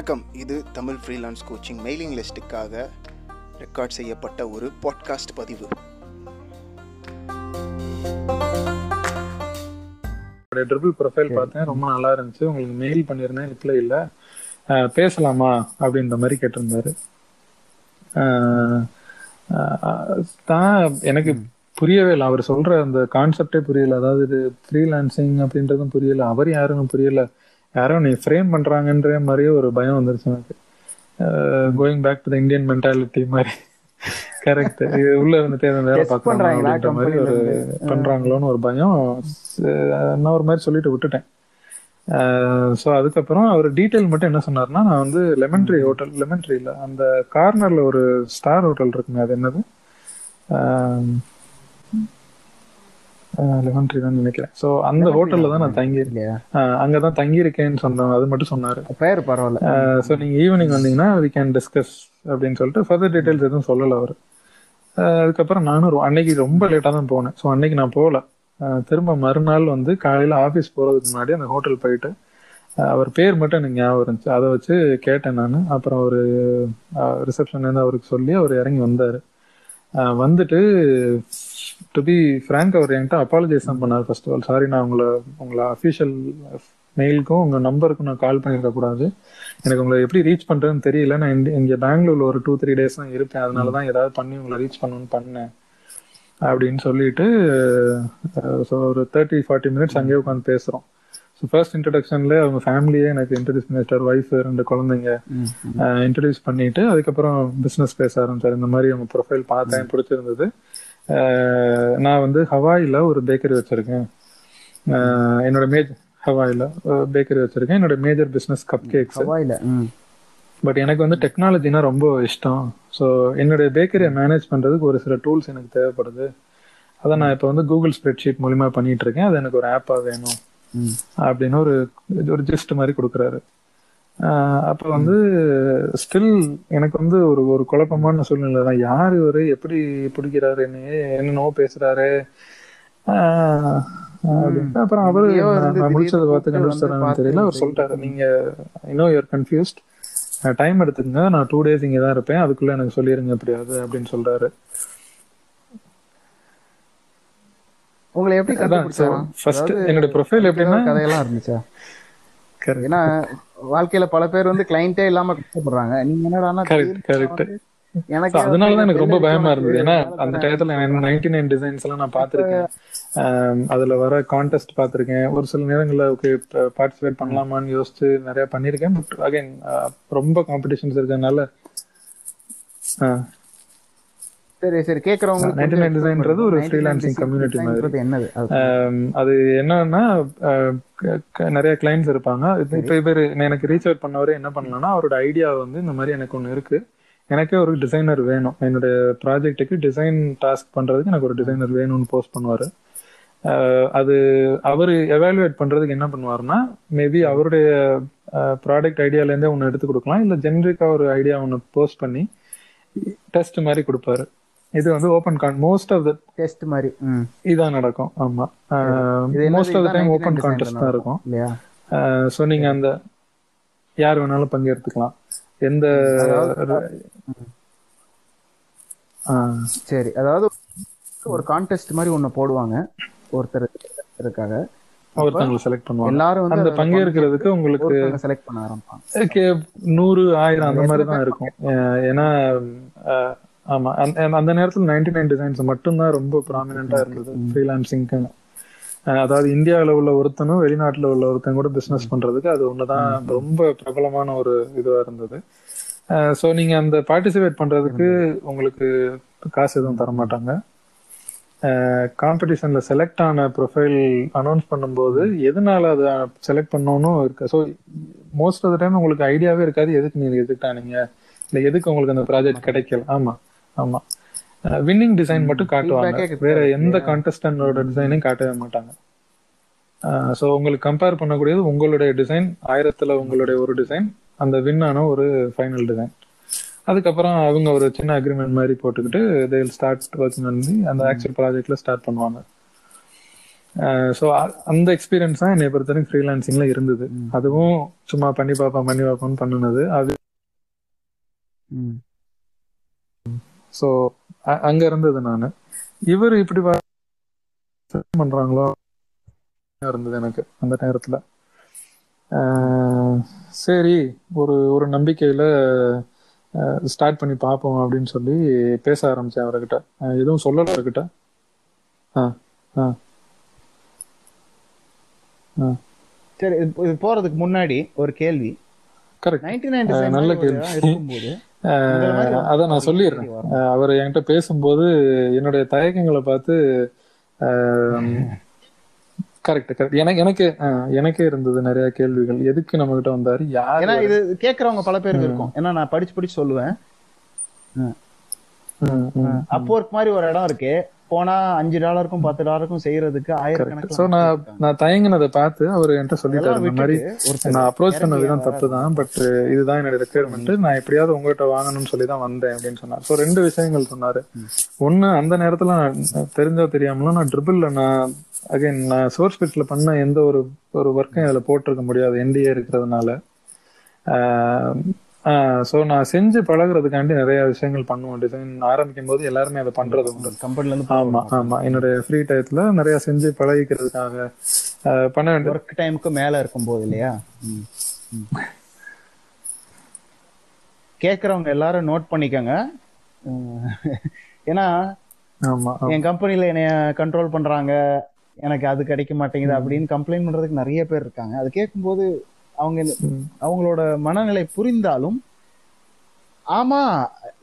வணக்கம். இது Tamil freelance coaching mailing லிஸ்ட்டுக்காக ரெக்கார்ட் செய்யப்பட்ட ஒரு பாட்காஸ்ட் பதிவு. ட்ரிபிள் ப்ரொஃபைல் பார்த்தேன். ரொம்ப நல்லா இருந்துச்சு. உங்களுக்கு மெயில் பண்ணியிருந்தேன் ரிப்ளை இல்ல. பேசலாமா? அப்படின்ற மாதிரி கேட்டிருந்தாரு. தான் எனக்கு புரியவே இல்லை. அவர் சொல்ற அந்த கான்செப்டே புரியல. அதாவது இது ஃப்ரீலான்சிங் அப்படின்றதும் புரியல. அவர் யாருன்னு புரியல. யாரோ நீ ஃப்ரேம் பண்றாங்கன்ற மாதிரியே ஒரு பயம் வந்துருச்சு எனக்கு. Going back to the Indian mentality மாதிரி. கரெக்ட் இது உள்ள இருந்துட்டு வேலை பார்க்கறாங்க மாதிரி ஒரு பண்றாங்களோன்னு ஒரு பயம். நான் ஒரு மாதிரி சொல்லிட்டு விட்டுட்டேன். ஸோ அதுக்கப்புறம் அவர் டீட்டெயில் மட்டும் என்ன சொன்னார்னா நான் வந்து லெமன் ட்ரீ ஹோட்டல் லெமன் ட்ரீல அந்த கார்னர்ல ஒரு ஸ்டார் ஹோட்டல் இருக்குங்க அது என்னது? லெமன் தான் நினைக்கிறேன். ஸோ அந்த ஹோட்டல்ல தான் நான் தங்கி ஆஹ் அங்கதான் தங்கி இருக்கேன்னு சொன்னோம் அது மட்டும் சொன்னாரு. பேர் பரவாயில்ல. ஸோ நீங்க ஈவினிங் வந்தீங்கன்னா வி கேன் டிஸ்கஸ் அப்படின்னு சொல்லிட்டு ஃபர்தர் டீடைல்ஸ் எதுவும் சொல்லல அவர். அதுக்கப்புறம் நானும் அன்னைக்கு ரொம்ப லேட்டாக தான் போனேன். ஸோ அன்னைக்கு நான் போகல. திரும்ப மறுநாள் வந்து காலையில ஆஃபீஸ் போறதுக்கு முன்னாடி அந்த ஹோட்டல் போயிட்டு அவர் பேர் மட்டும் எனக்கு ஞாபகம் இருந்துச்சு. அதை வச்சு கேட்டேன் நான். அப்புறம் ஒரு ரிசப்ஷன்லேருந்து அவருக்கு சொல்லி அவர் இறங்கி வந்தார். வந்துட்டு டு பி ஃப்ரேங்க் அவர் என்கிட்ட அப்பாலஜைஸ் தான் பண்ணார் ஃபர்ஸ்ட் ஆல் சாரி நான் உங்களை உங்களை அஃபிஷியல் மெயிலுக்கும் உங்கள் நம்பருக்கும் நான் கால் பண்ணியிருக்க கூடாது எனக்கு உங்களை எப்படி ரீச் பண்ணுறதுன்னு தெரியல. நான் இங்க- இங்க பெங்களூர்ல ஒரு டூ த்ரீ டேஸ் தான் இருப்பேன் அதனால தான் ஏதாவது பண்ணி உங்களை ரீச் பண்ணணும்னு பண்ணேன். அப்படின்னு சொல்லிட்டு ஸோ ஒரு தேர்ட்டி ஃபார்ட்டி மினிட்ஸ் அங்கேயே உட்காந்து பேசுகிறோம் ஸோ ஃபர்ஸ்ட் இன்ட்ரடக்ஷன்ல அவங்க ஃபேமிலியே எனக்கு இன்ட்ரடியூஸ் பண்ணிட்டார் ஒய்ஃப் ரெண்டு குழந்தைங்க. இன்ட்ரடியூஸ் பண்ணிட்டு அதுக்கப்புறம் பிஸ்னஸ் பேச ஆரம்பிச்சார். இந்த மாதிரி அவங்க ப்ரொஃபைல் பார்த்தேன் பிடிச்சிருந்தது. நான் வந்து ஹவாயில ஒரு பேக்கரி வச்சிருக்கேன். என்னோட மேஜ் ஹவாயில பேக்கரி வச்சிருக்கேன். என்னோட மேஜர் பிசினஸ் கப் கேக்ஸ் ம். பட் எனக்கு வந்து டெக்னாலஜினா ரொம்ப இஷ்டம். ஸோ என்னுடைய பேக்கரியை மேனேஜ் பண்றதுக்கு ஒரு சில டூல்ஸ் எனக்கு தேவைப்படுது. அதை நான் இப்போ வந்து கூகுள் ஸ்ப்ரெட்ஷீட் மூலியமா பண்ணிட்டு இருக்கேன். அது எனக்கு ஒரு ஆப்பா வேணும். அப்படின்னு ஒரு ஒரு ஜிஸ்ட் மாதிரி கொடுக்குறாரு. அப்போ வந்து ஸ்டில் எனக்கு வந்து ஒரு ஒரு குழப்பமான சூழ்நிலை தான். யார் இவரு? எப்படி பிடிக்கிறாரு என்ன என்னென்னவோ பேசுறாரு. அப்புறம் அவரு முடிச்சதை பார்த்து வந்து தெரியல. அவர் சொல்லிட்டாரு நீங்க இன்னும் யூஆர் கன்ஃபியூஸ்ட் டைம் எடுத்துக்கங்க. நான் டூ டேஸ் இங்கே தான் இருப்பேன். அதுக்குள்ள எனக்கு சொல்லிருங்க எப்படியாவது அப்படின்னு சொல்றாரு. உங்களை எப்படி கண்டுபிடிச்சாரா அதாவது என்னோட உங்களுக்கு எப்படின்னா- கதையெல்லாம் இருந்துச்சா? ஏன்னா வாழ்க்கையில பல பேர் வந்து கிளைண்டே இல்லாம கஷ்டப்படுறாங்க. நீங்க என்னடான்னா கரெக்ட் எனக்கு அதனால தான் எனக்கு ரொம்ப பயமா இருந்தது. ஏன்னா அந்த. டயத்துல நைன்டி நைன் டிசைன்ஸ் எல்லாம் நான் பார்த்திருக்கேன். ஆம், அதுல வர கான்டெஸ்ட் பார்த்திருக்கேன். ஒரு சில நேரங்கள்ல ஓகே பார்ட்டிசிபேட் பண்ணலாமான்னு யோசிச்சு நிறைய பண்ணிருக்கேன். பட் அகைன் ரொம்ப காம்படிஷன்ஸ் இருக்கறனால சரி சரி கேக்குறவங்களுக்கு 99 கொஞ்சம் design-ன்றது ஒரு 99 freelancing community மாதிரி. என்னது? அது என்னன்னா நிறைய கிளைண்ட்ஸ் இருப்பாங்க. இப்ப- இவர் எனக்கு ரீச் அவுட் பண்ணவரே என்ன பண்ணலாம்னா அவரோட ஐடியா வந்து இந்த மாதிரி எனக்கு ஒன்று இருக்கு. எனக்கே ஒரு டிசைனர் வேணும். என்னுடைய ப்ராஜெக்ட்டுக்கு டிசைன் டாஸ்க் பண்றதுக்கு எனக்கு ஒரு டிசைனர் வேணும்னு போஸ்ட் பண்ணுவாரு. அது அவர் எவாலுவேட் பண்றதுக்கு என்ன பண்ணுவாருன்னா மேபி அவருடைய ப்ராடக்ட் ஐடியால இருந்தே ஒன்று எடுத்து கொடுக்கலாம். இல்ல ஜென்ரிக்கா ஒரு ஐடியா ஒன்று போஸ்ட் பண்ணி டெஸ்ட் மாதிரி கொடுப்பாரு. இது வந்து open con most of the test மாதிரி. இதான் நடக்கும். ஆமா? Most of the time 99 open design contest தான் இருக்கும். இல்லையா? ஸோ நீங்க அந்த யார் வேணாலும் பங்கெடுத்துக்கலாம். எந்த சரி அதாவது ஒரு கான்டெஸ்ட் மாதிரி ஒண்ணு போடுவாங்க. ஒருத்தர் இருக்காங்க ஒருத்தவங்களை செலக்ட் பண்ணுவாங்க. எல்லாரும் வந்து அந்த பங்கேற்கிறதுக்கு உங்களுக்கு செலக்ட் பண்ண ஆரம்பிப்பாங்க. நூறு ஆயிரம் அந்த மாதிரி தான் இருக்கும். ஏன்னா ஆமா அந்த அந்த நேரத்துல நைன்டி நைன் டிசைன்ஸ் மட்டும்தான் ரொம்ப ப்ராமினெண்டா இருந்தது ஃப்ரீலான்சிங்க்கு அதாவது இந்தியாவில் உள்ள ஒருத்தனும் வெளிநாட்டுல உள்ள ஒருத்தன் கூட பிசினஸ் பண்றதுக்கு அது ஒண்ணுதான் ரொம்ப பிரபலமான ஒரு இதுவா இருந்தது. ஸோ நீங்க அந்த பார்ட்டிசிபேட் பண்றதுக்கு உங்களுக்கு காசு எதுவும் தர மாட்டாங்க காம்படிஷன்ல செலக்ட் ஆன ப்ரொஃபைல் அனௌன்ஸ் பண்ணும்போது எதனால அதை செலக்ட் பண்ணணும் இருக்கு. So most of the time உங்களுக்கு ஐடியாவே இருக்காது எதுக்கு நீங்க எதுக்கு ஆனீங்க? இல்ல எதுக்கு உங்களுக்கு அந்த ப்ராஜெக்ட் கிடைக்கல? ஆமா. ஆமா. வின்னிங் டிசைன் மட்டும் காட்டுவாங்க. feedback-ஏ வேற எந்த கான்டெஸ்டன்டோட டிசைனையும் காட்டவே மாட்டாங்க. ஸோ உங்களுக்கு கம்பேர் பண்ணக்கூடியது உங்களுடைய டிசைன் ஆயிரத்துல உங்களுடைய ஒரு டிசைன் அந்த வின் ஆன ஒரு ஃபைனல் டிசைன் அதுக்கப்புறம் அவங்க ஒரு சின்ன அக்ரிமெண்ட் மாதிரி போட்டுக்கிட்டு தே ஸ்டார்ட் ஒர்க்கிங் பண்ணி அந்த ஆக்சுவல் ப்ராஜெக்ட்ல ஸ்டார்ட் பண்ணுவாங்க. ஸோ அந்த எக்ஸ்பீரியன்ஸ் தான் என்னை பொறுத்த வரைக்கும் ஃப்ரீலான்சிங்ல இருந்தது அதுவும் சும்மா பண்ணி பார்ப்போம் பண்ணி பார்ப்போம்னு பண்ணுனது. அது ம். ஸோ அங்க இருந்தது நான். இவர் இப்படி பண்றாங்களோ? இருந்தது எனக்கு அந்த நேரத்துல. சரி ஒரு ஒரு நம்பிக்கையில ஸ்டார்ட் பண்ணி பார்ப்போம் அப்படின்னு சொல்லி பேச ஆரம்பிச்சேன் அவர்கிட்ட. எதுவும் சொல்லல அவர்கிட்ட. ஆ ஆ சரி இது போறதுக்கு முன்னாடி ஒரு கேள்வி. கரெக்ட் நைன்டி நைன் நல்ல கேள்வி. இருக்கும்போது அதை நான் சொல்லிடுறேன். அவர் என்கிட்ட பேசும்போது என்னுடைய தயக்கங்களை பார்த்து கரெக்ட் கரெக்ட் எனக்கு எனக்கு எனக்கே இருந்தது நிறைய கேள்விகள். எதுக்கு நம்ம கிட்ட வந்தாரு? யார் ஏன்னா இது கேக்குறவங்க பல பேருக்கு இருக்கும். ஏன்னா நான் படிச்சு படிச்சு சொல்லுவேன். ம். அப்போர்க் மாதிரி ஒரு இடம் இருக்கு. போனா அஞ்சு டாலருக்கும் பத்து டாலருக்கும் செய்யறதுக்கு சோ ஆயிரக்கணக்கில் நான் நான் தயங்கினதை பார்த்து அவர் என்கிட்ட சொல்லிட்டாரு. இந்த மாதிரி நான் அப்ரோச் பண்ண விதம் தப்பு தான் பட் இதுதான் என்னோட ரெக்குயர்மெண்ட் நான் எப்படியாவது உங்ககிட்ட வாங்கணும்னு சொல்லி தான் வந்தேன் அப்படின்னு சொன்னார். ஸோ ரெண்டு விஷயங்கள் சொன்னாரு. ஒண்ணு அந்த நேரத்துல நான் தெரிஞ்சோ தெரியாமலோ நான் ட்ரிபிள்ல நான் அகைன் நான் சோர்ஸ் பிட்ல பண்ண எந்த ஒரு ஒரு ஒர்க்கையும் அதுல போட்டிருக்க முடியாது. என்டிஏ இருக்கிறதுனால. ஸோ நான் செஞ்சு பழகுறதுக்காண்டி நிறைய விஷயங்கள் பண்ணுவோம் டிசைன் ஆரம்பிக்கும் போது எல்லாருமே அதை பண்றது உண்டு. கம்பெனில இருந்து ஆமா ஆமா. என்னுடைய ஃப்ரீ டயத்துல நிறைய செஞ்சு பழகிக்கிறதுக்காக பண்ண வேண்டிய ஒர்க் டைமுக்கு மேல இருக்கும் போது இல்லையா. கேக்குறவங்க எல்லாரும் நோட் பண்ணிக்கோங்க. ஏன்னா ஆமா ஆமா. என் கம்பெனில என்னைய கண்ட்ரோல் பண்றாங்க. எனக்கு அது கிடைக்க மாட்டேங்குது அப்படின்னு கம்ப்ளைண்ட் பண்றதுக்கு நிறைய பேர் இருக்காங்க. அது கேட்கும்போது அவங்க. அவங்களோட மனநிலை புரிந்தாலும் ஆமா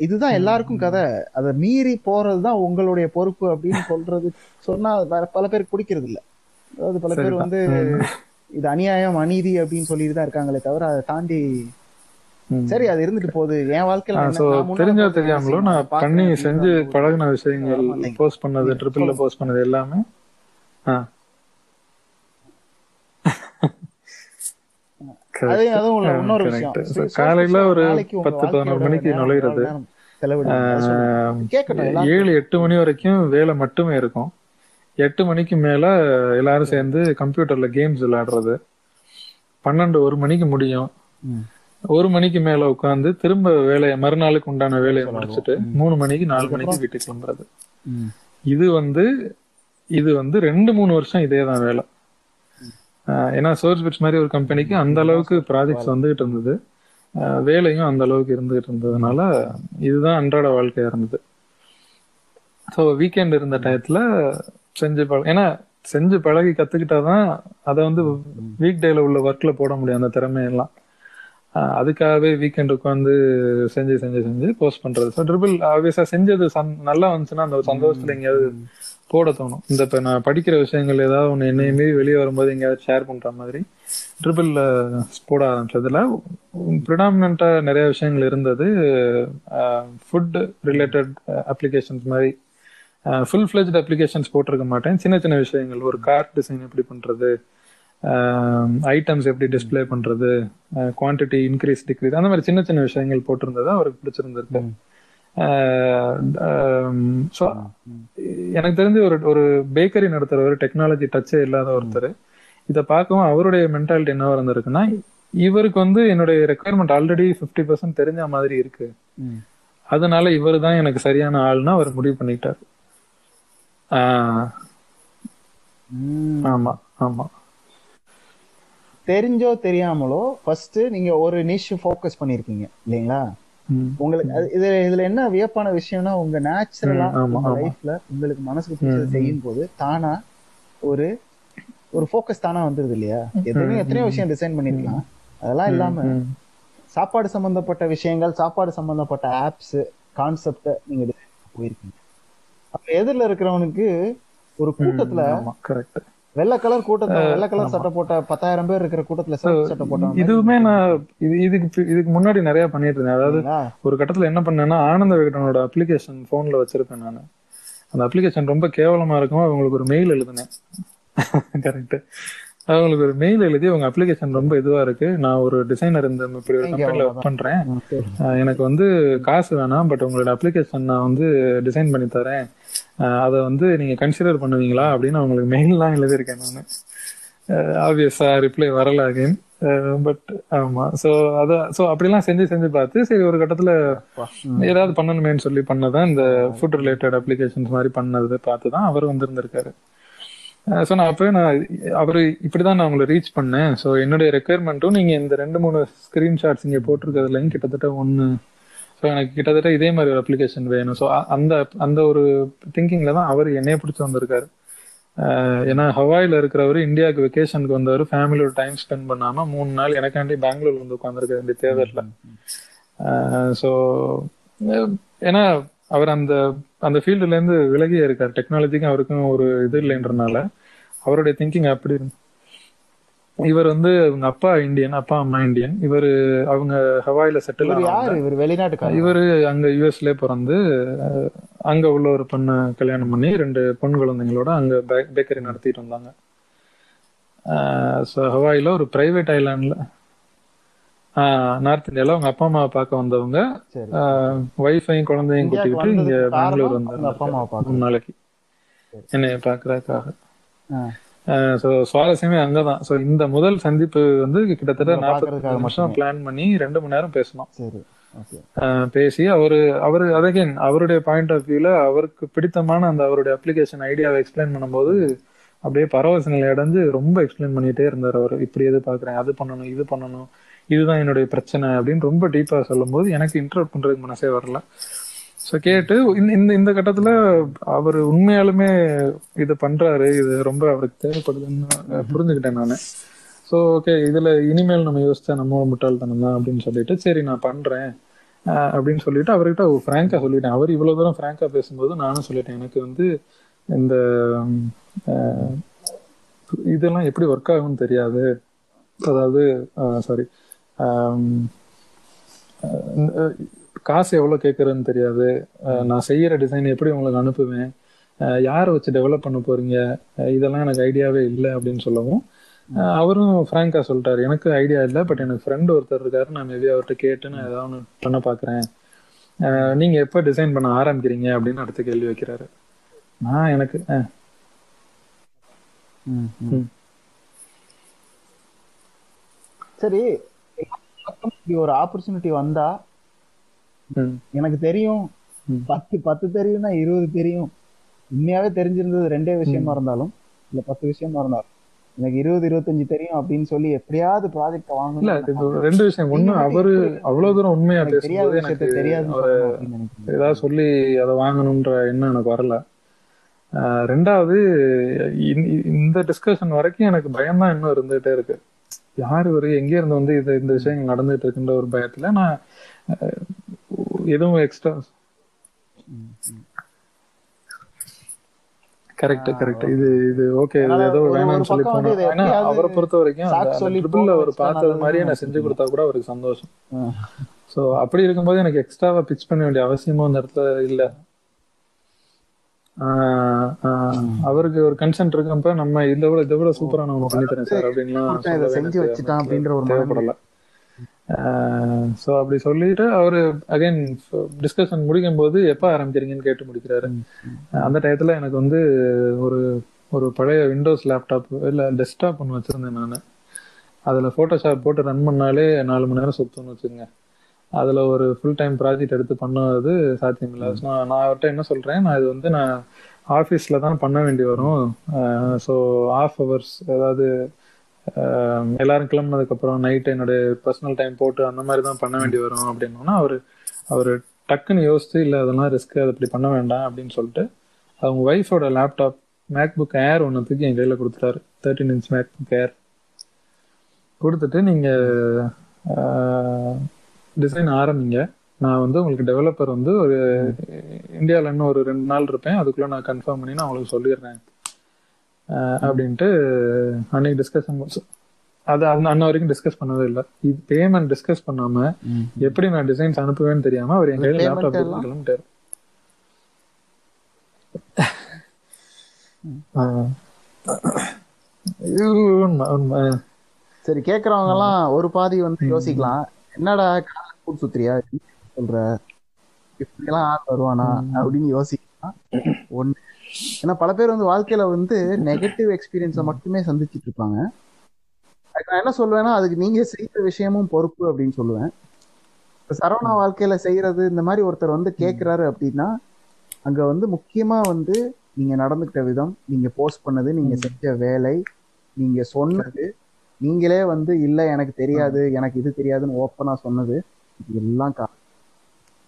இதுதான் எல்லாருக்கும் கதை. அதை மீறி போறதுதான் உங்களுடைய பொறுப்பு அப்படின்னு சொல்றது. சொன்னா பல பேருக்கு பிடிக்கிறது இல்ல அதாவது பல பேர். வந்து இது அநியாயம் அநீதி அப்படின்னு சொல்லிட்டு தான் இருக்காங்களே தவிர அதை தாண்டி. சரி அது இருந்துட்டு போகுது. என் வாழ்க்கையில தெரிஞ்சோ தெரியாமலோ நான் பண்ணி செஞ்சு பழகின விஷயங்கள் போஸ்ட் பண்ணது ட்ரிபிள்ல. போஸ்ட் பண்ணது எல்லாமே ஆ அது அதுவும் உள்ள இன்னொரு correct. விஷயம் So, சரி, காலையில ஒரு பத்து பதினோரு மணிக்கு நுழையிறது. ஏழு எட்டு மணி வரைக்கும் வேலை மட்டுமே இருக்கும். எட்டு மணிக்கு மேல எல்லாரும் சேர்ந்து கம்ப்யூட்டர்ல கேம்ஸ் விளையாடுறது. பன்னெண்டு ஒரு மணிக்கு முடியும். ஒரு மணிக்கு மேல உட்காந்து திரும்ப வேலையை மறுநாளுக்கு உண்டான வேலையை முடிச்சுட்டு மூணு மணிக்கு நாலு மணிக்கு வீட்டுக்கு கிளம்புறது. இது வந்து இது வந்து ரெண்டு மூணு வருஷம் இதே தான் வேலை. ஏன்னா சோர்ஸ் பிட்ஸ் மாதிரி ஒரு கம்பெனிக்கு அந்த அளவுக்கு ப்ராஜெக்ட்ஸ் வந்துகிட்டு இருந்தது. வேலையும் அந்த அளவுக்கு இருந்துகிட்டு இருந்ததுனால இதுதான் அன்றாட வாழ்க்கையா இருந்தது. ஸோ வீக்கெண்ட் இருந்த டயத்துல செஞ்சு பழ ஏன்னா செஞ்சு பழகி கத்துக்கிட்டாதான் அதை வந்து வீக் டேல உள்ள ஒர்க்ல போட முடியும் அந்த திறமையெல்லாம். அதுக்காகவே வீக்கெண்ட் உட்காந்து செஞ்சு செஞ்சு செஞ்சு போஸ்ட் பண்றது. ஸோ ட்ரிபிள் ஆப்வியஸா செஞ்சது நல்லா வந்துச்சுன்னா அந்த ஒரு சந்தோஷத்துல எங்கேயாவது போட தோணும். இந்த இப்ப நான் படிக்கிற விஷயங்கள் ஏதாவது ஒன்று என்னைய மீறி வெளியே வரும்போது எங்கேயாவது ஷேர் பண்ற மாதிரி ட்ரிபிள் போட ஆரம்பிச்சதுல ப்ரிடாமினா நிறைய விஷயங்கள் இருந்தது. ஃபுட் ரிலேட்டட் அப்ளிகேஷன்ஸ் மாதிரி. ஃபுல் ஃபிளஜ்ட் அப்ளிகேஷன்ஸ் போட்டிருக்க மாட்டேன். சின்ன சின்ன விஷயங்கள் ஒரு கார்ட் டிசைன் எப்படி பண்றது ஐட்டம்ஸ் எப்படி டிஸ்ப்ளே பண்றது குவான்டிட்டி இன்க்ரீஸ் டிக்ரீஸ் அந்த மாதிரி சின்ன சின்ன விஷயங்கள் போட்டிருந்தது அவருக்கு பிடிச்சிருந்திருக்கு. ஸோ எனக்கு தெரிஞ்சு ஒரு ஒரு பேக்கரி நடத்துறவர் டெக்னாலஜி டச்சே இல்லாத ஒருத்தர் இதை பார்க்கவும் அவருடைய மென்டாலிட்டி என்னவா இருந்திருக்குன்னா இவருக்கு வந்து என்னுடைய ரெக்குயர்மெண்ட் ஆல்ரெடி ஃபிஃப்டி பர்சன்ட் தெரிஞ்ச மாதிரி இருக்கு. அதனால இவர் தான் எனக்கு சரியான ஆள்னா அவர் முடிவு ம். ஆமா ஆமா தெரிஞ்சோ தெரியாமலோ ஃபர்ஸ்ட் நீங்க ஒரு நிஷ் ஃபோக்கஸ் பண்ணிருக்கீங்க இல்லைங்களா. உங்களுக்கு இது இதுல என்ன வியப்பான விஷயம்னா உங்க நேச்சுரலா உங்க. லைஃப்ல உங்களுக்கு மனசுக்கு பிடிச்சதை செய்யும் போது தானா ஒரு ஒரு ஃபோக்கஸ் தானா வந்துருது இல்லையா? எத்தனையோ எத்தனையோ விஷயம் டிசைன் பண்ணிருக்கலாம். அதெல்லாம் இல்லாம. சாப்பாடு சம்பந்தப்பட்ட விஷயங்கள் சாப்பாடு சம்பந்தப்பட்ட ஆப்ஸ் கான்செப்ட நீங்க போயிருக்கீங்க. அப்ப எதிரில இருக்கிறவனுக்கு ஒரு கூட்டத்துல வெள்ளை கலர் கூட்டத்துல வெள்ளை கலர் சட்டை போட்ட பத்தாயிரம் பேர் இருக்கிற கூட்டத்துல சட்டை போட்டவங்க இதுவுமே நான் இது இதுக்கு இதுக்கு முன்னாடி நிறைய பண்ணிட்டு இருந்தேன். அதாவது? ஒரு கட்டத்துல என்ன பண்ணேன்னா ஆனந்த விகடனோட அப்ளிகேஷன் போன்ல வச்சிருப்பேன் நான். அந்த அப்ளிகேஷன் ரொம்ப கேவலமா இருக்கும் அவங்களுக்கு ஒரு மெயில் எழுதினேன். கரெக்ட் அவங்களுக்கு ஒரு மெயில் எழுதி உங்க அப்ளிகேஷன் ரொம்ப இதுவா இருக்கு. நான் ஒரு டிசைனர் இந்த இப்படி ஒரு கம்பெனில. ஒர்க் பண்றேன். எனக்கு வந்து காசு வேணாம் பட் உங்களோட அப்ளிகேஷன் நான் வந்து டிசைன் பண்ணி தரேன். அதை வந்து நீங்க கன்சிடர் பண்ணுவீங்களா அப்படின்னு அவங்களுக்கு மெயில்லாம் எழுதியிருக்கேன் நான். ஆப்வியஸா ரிப்ளை வரல அகைன் பட் ஆமா சோ அத சோ அப்படிலாம் செஞ்சு செஞ்சு பார்த்து சரி ஒரு கட்டத்துல. ஏதாவது பண்ணணுமேன்னு சொல்லி பண்ணதான் இந்த ஃபுட் ரிலேட்டட் அப்ளிகேஷன்ஸ் மாதிரி பண்ணது பார்த்து தான் அவர் வந்திருந்திருக்காரு. ஸோ நான் அப்பவே நான் அவர் இப்படிதான் நான் உங்களை ரீச் பண்ணேன். ஸோ என்னுடைய ரெக்குயர்மெண்ட்டும் நீங்க இந்த ரெண்டு மூணு ஸ்கிரீன்ஷாட்ஸ் இங்க போட்டிருக்கிறதுலையும் கிட்டத்தட்ட ஒன்று ஸோ எனக்கு கிட்டத்தட்ட இதே மாதிரி ஒரு அப்ளிகேஷன் வேணும். ஸோ அந்த அந்த ஒரு திங்கிங்ல தான் அவர் என்னைய பிடிச்சி வந்திருக்காரு. ஏன்னா ஹவாயில் இருக்கிறவர் இந்தியாவுக்கு வெக்கேஷனுக்கு வந்தவர் ஃபேமிலியோட டைம் ஸ்பெண்ட் பண்ணாம மூணு நாள் எனக்காண்டி பெங்களூர்ல வந்து உட்காந்துருக்க வேண்டிய தேவை இல்லை. ஸோ ஏன்னா அவர் அந்த அந்த ஃபீல்டுல இருந்து விலகியே இருக்கார். டெக்னாலஜிக்கும் அவருக்கும் ஒரு இது இல்லைன்றனால அவருடைய திங்கிங் அப்படி இருந்து இவர் வந்து அவங்க அப்பா இந்தியன் அப்பா அம்மா இந்தியன். இவர் அவங்க ஹவாயில செட்டில் இவர் யாரு? இவர் வெளிநாட்டுக்காரர்? இவரு அங்க யூஎஸ்ல பிறந்து அங்க உள்ள ஒரு பொண்ணு கல்யாணம் பண்ணி ரெண்டு பொன் குழந்தைங்களோட அங்க பேக்கரி நடத்திட்டு வந்தாங்க ஸோ ஹவாயில ஒரு பிரைவேட் ஐலாண்ட்ல நார்த் இந்தியால அவங்க அப்பா அம்மாவை பார்க்க வந்தவங்க. ஒய்ஃபையும் குழந்தையும் கூட்டிக்கிட்டு இங்க பெங்களூர் அவங்க அப்பா அம்மாவை வந்தாங்க பார்க்க. நாளைக்கு. என்னைய பாக்குறதுக்காக. ஸோ சுவாரஸ்யமே அங்கதான். ஸோ இந்த முதல் சந்திப்பு வந்து கிட்டத்தட்ட நாற்பத்தி நிமிஷம். பிளான் பண்ணி ரெண்டு மணி நேரம் பேசணும். பேசி அவரு அவரு அதகைன் அவருடைய பாயிண்ட் ஆஃப் வியூல அவருக்கு பிடித்தமான அந்த அவருடைய அப்ளிகேஷன் ஐடியாவை எக்ஸ்பிளைன் பண்ணும்போது அப்படியே பரவச நிலை அடைஞ்சு ரொம்ப எக்ஸ்பிளைன் பண்ணிட்டே இருந்தார் அவர். இப்படி எது பாக்குறேன் அது பண்ணணும் இது பண்ணணும். இதுதான் என்னுடைய பிரச்சனை அப்படின்னு ரொம்ப டீப்பா சொல்லும்போது எனக்கு இன்டர்வ் பண்றதுக்கு மனசே வரல. ஸோ கேட்டு இந்த இந்த இந்த கட்டத்துல அவர் உண்மையாலுமே இது பண்றாரு. இது ரொம்ப அவருக்கு தேவைப்படுதுன்னு புரிஞ்சுக்கிட்டேன் நான். ஸோ ஓகே இதுல இனிமேல் நம்ம யோசிச்சா நம்ம முட்டாள்தனம் தான் அப்படின்னு சொல்லிட்டு சரி நான் பண்றேன் அப்படின்னு சொல்லிட்டு அவர்கிட்ட ஃப்ராங்கா சொல்லிட்டேன். அவர் இவ்வளவு தூரம் ஃப்ராங்கா பேசும்போது நானும் சொல்லிட்டேன் எனக்கு வந்து இந்த இதெல்லாம் எப்படி ஒர்க் ஆகும்னு தெரியாது. அதாவது சாரி காசு எவ்வளவு கேட்கறதுன்னு தெரியாது. நான் செய்யற டிசைன் எப்படி உங்களுக்கு அனுப்புவேன்? யாரை வச்சு டெவலப் பண்ண போறீங்க? இதெல்லாம் எனக்கு ஐடியாவே இல்லை அப்படின்னு சொல்லவும் அவரும் ஃப்ராங்கா சொல்லிட்டாரு எனக்கு ஐடியா இல்லை பட் எனக்கு ஃப்ரெண்ட் ஒருத்தர் இருக்காரு. நான் மேபி அவர்கிட்ட கேட்டு நான் ஏதாவது ஒன்று பண்ண பாக்குறேன். ஆஹ், நீங்க எப்போ டிசைன் பண்ண ஆரம்பிக்கிறீங்க அப்படின்னு அடுத்த கேள்வி வைக்கிறாரு. நான் எனக்கு. ம். சரி ஒரு ஆப்பர்ச்சுனிட்டி வந்தா எனக்கு தெரியும். பத்து பத்து தெரியும்னா இருபது தெரியும். உண்மையாவே தெரிஞ்சிருந்தது ரெண்டே விஷயமா இருந்தாலும் இல்ல பத்து விஷயமா இருந்தாலும். எனக்கு இருபது இருபத்தஞ்சு தெரியும் அப்படின்னு சொல்லி எப்படியாவது ப்ராஜெக்ட் இல்ல வாங்கணும் இப்போ ரெண்டு விஷயம். ஒண்ணு அவரு அவ்வளவு தூரம் உண்மையா தெரியாத விஷயத்த நினைக்கிறேன். ஏதாவது சொல்லி அதை வாங்கணுன்ற எண்ணம் எனக்கு வரல. ஆஹ் ரெண்டாவது இந்த- டிஸ்கஷன் வரைக்கும் எனக்கு பயம்தான் இன்னும் இருந்துகிட்டே இருக்கு. யார் இவரு? எங்க இருந்து வந்து இது இந்த விஷயங்கள் நடந்துட்டு இருக்குன்ற ஒரு பயத்துல நான் எதுவும் எக்ஸ்ட்ரா. கரெக்ட் கரெக்ட் இது இது ஓகே இது ஏதோ வேணாம்னு சொல்லி போனோம் அவரை பொறுத்த வரைக்கும் ட்ரிபிள்ல அவர் பார்த்தது மாதிரியே நான் செஞ்சு. கொடுத்தா கூட அவருக்கு சந்தோஷம். சோ அப்படி இருக்கும்போது எனக்கு எக்ஸ்ட்ராவா பிச் பண்ண வேண்டிய அவசியமும் அந்த இடத்துல இல்ல. அவருக்கு ஒரு கன்சென்ட் இருக்கப்ப நம்ம இதை விட இதை விட சூப்பரா நான் பண்ணி தரேன் சார் அப்படின்லாம் செஞ்சு வச்சுட்டான் அப்படின்ற ஒரு தேவைப்படல. சோ அப்படி சொல்லிட்டு அவரு அகைன் டிஸ்கஷன் முடிக்கும் போது எப்ப ஆரம்பிக்கிறீங்கன்னு கேட்டு முடிக்கிறாரு. அந்த டயத்துல எனக்கு வந்து ஒரு ஒரு பழைய விண்டோஸ் லேப்டாப் இல்ல டெஸ்க்டாப் ஒன்று வச்சிருந்தேன் நான். அதுல போட்டோஷாப் போட்டு ரன் பண்ணாலே நாலு மணி நேரம் சுத்தம்னு வச்சுக்கோங்க. அதுல ஒரு ஃபுல் டைம் ப்ராஜெக்ட் எடுத்து பண்ணது சாத்தியம் இல்லை நான் நான் அவர்கிட்ட என்ன சொல்றேன் நான் இது வந்து நான் ஆஃபீஸ்ல தான் பண்ண வேண்டி வரும். ஸோ ஆஃப் ஹவர்ஸ் அதாவது ஆஹ் எல்லாரும் கிளம்புனதுக்கு அப்புறம் நைட் என்னுடைய பர்சனல் டைம் போட்டு அந்த மாதிரி தான் பண்ண வேண்டி வரும் அப்படின்னோன்னா அவர் அவர் டக்குன்னு யோசித்து இல்லை அதெல்லாம் ரிஸ்க் அது அப்படி பண்ண வேண்டாம் அப்படின்னு சொல்லிட்டு அவங்க ஒய்ஃபோட லேப்டாப் மேக் புக் ஏர் ஒன்றுத்துக்கு என் கையில் கொடுத்துட்டாரு. Thirteen inch MacBook Air கொடுத்துட்டு நீங்கள் டிசைன் ஆரம்பிங்க. நான் வந்து உங்களுக்கு டெவலப்பர் வந்து ஒரு இந்தியாவில் இன்னும் ஒரு ரெண்டு நாள் இருப்பேன். அதுக்குள்ளே நான் கன்ஃபார்ம் பண்ணி நான் உங்களுக்கு சொல்லிடுறேன். அப்படின்ட்டு அன்னைக்கு டிஸ்கஷன் அது அண்ணன் வரைக்கும் டிஸ்கஸ் பண்ணவே இல்லை. இது பேமெண்ட் டிஸ்கஸ் பண்ணாம. எப்படி நான் டிசைன்ஸ் அனுப்புவேன்னு தெரியாம அவர் Payment லேப்டாப் உண்மை சரி கேக்குறவங்க எல்லாம் ஒரு பாதி வந்து யோசிக்கலாம். என்னடா கால கூட்டு சுத்துறியா? என்ன சொல்ற? இப்படி எல்லாம் ஆள் வருவானா? அப்படின்னு யோசிக்கலாம். ஒண்ணு ஏன்னா பல பேர் வந்து வாழ்க்கையில வந்து நெகட்டிவ் எக்ஸ்பீரியன்ஸை மட்டுமே சந்திச்சிட்டு இருப்பாங்க அதுக்கு நான் என்ன சொல்லுவேன்னா அதுக்கு நீங்க செய்யற விஷயமும் பொறுப்பு அப்படின்னு சொல்லுவேன். இப்ப சரவணா வாழ்க்கையில செய்யறது இந்த மாதிரி ஒருத்தர் வந்து கேக்குறாரு அப்படின்னா அங்க வந்து முக்கியமா வந்து நீங்க நடந்துக்கிட்ட விதம் நீங்க போஸ்ட் பண்ணது நீங்க செஞ்ச வேலை நீங்க சொன்னது நீங்களே வந்து இல்ல எனக்கு தெரியாது எனக்கு இது தெரியாதுன்னு ஓப்பனா சொன்னது எல்லாம்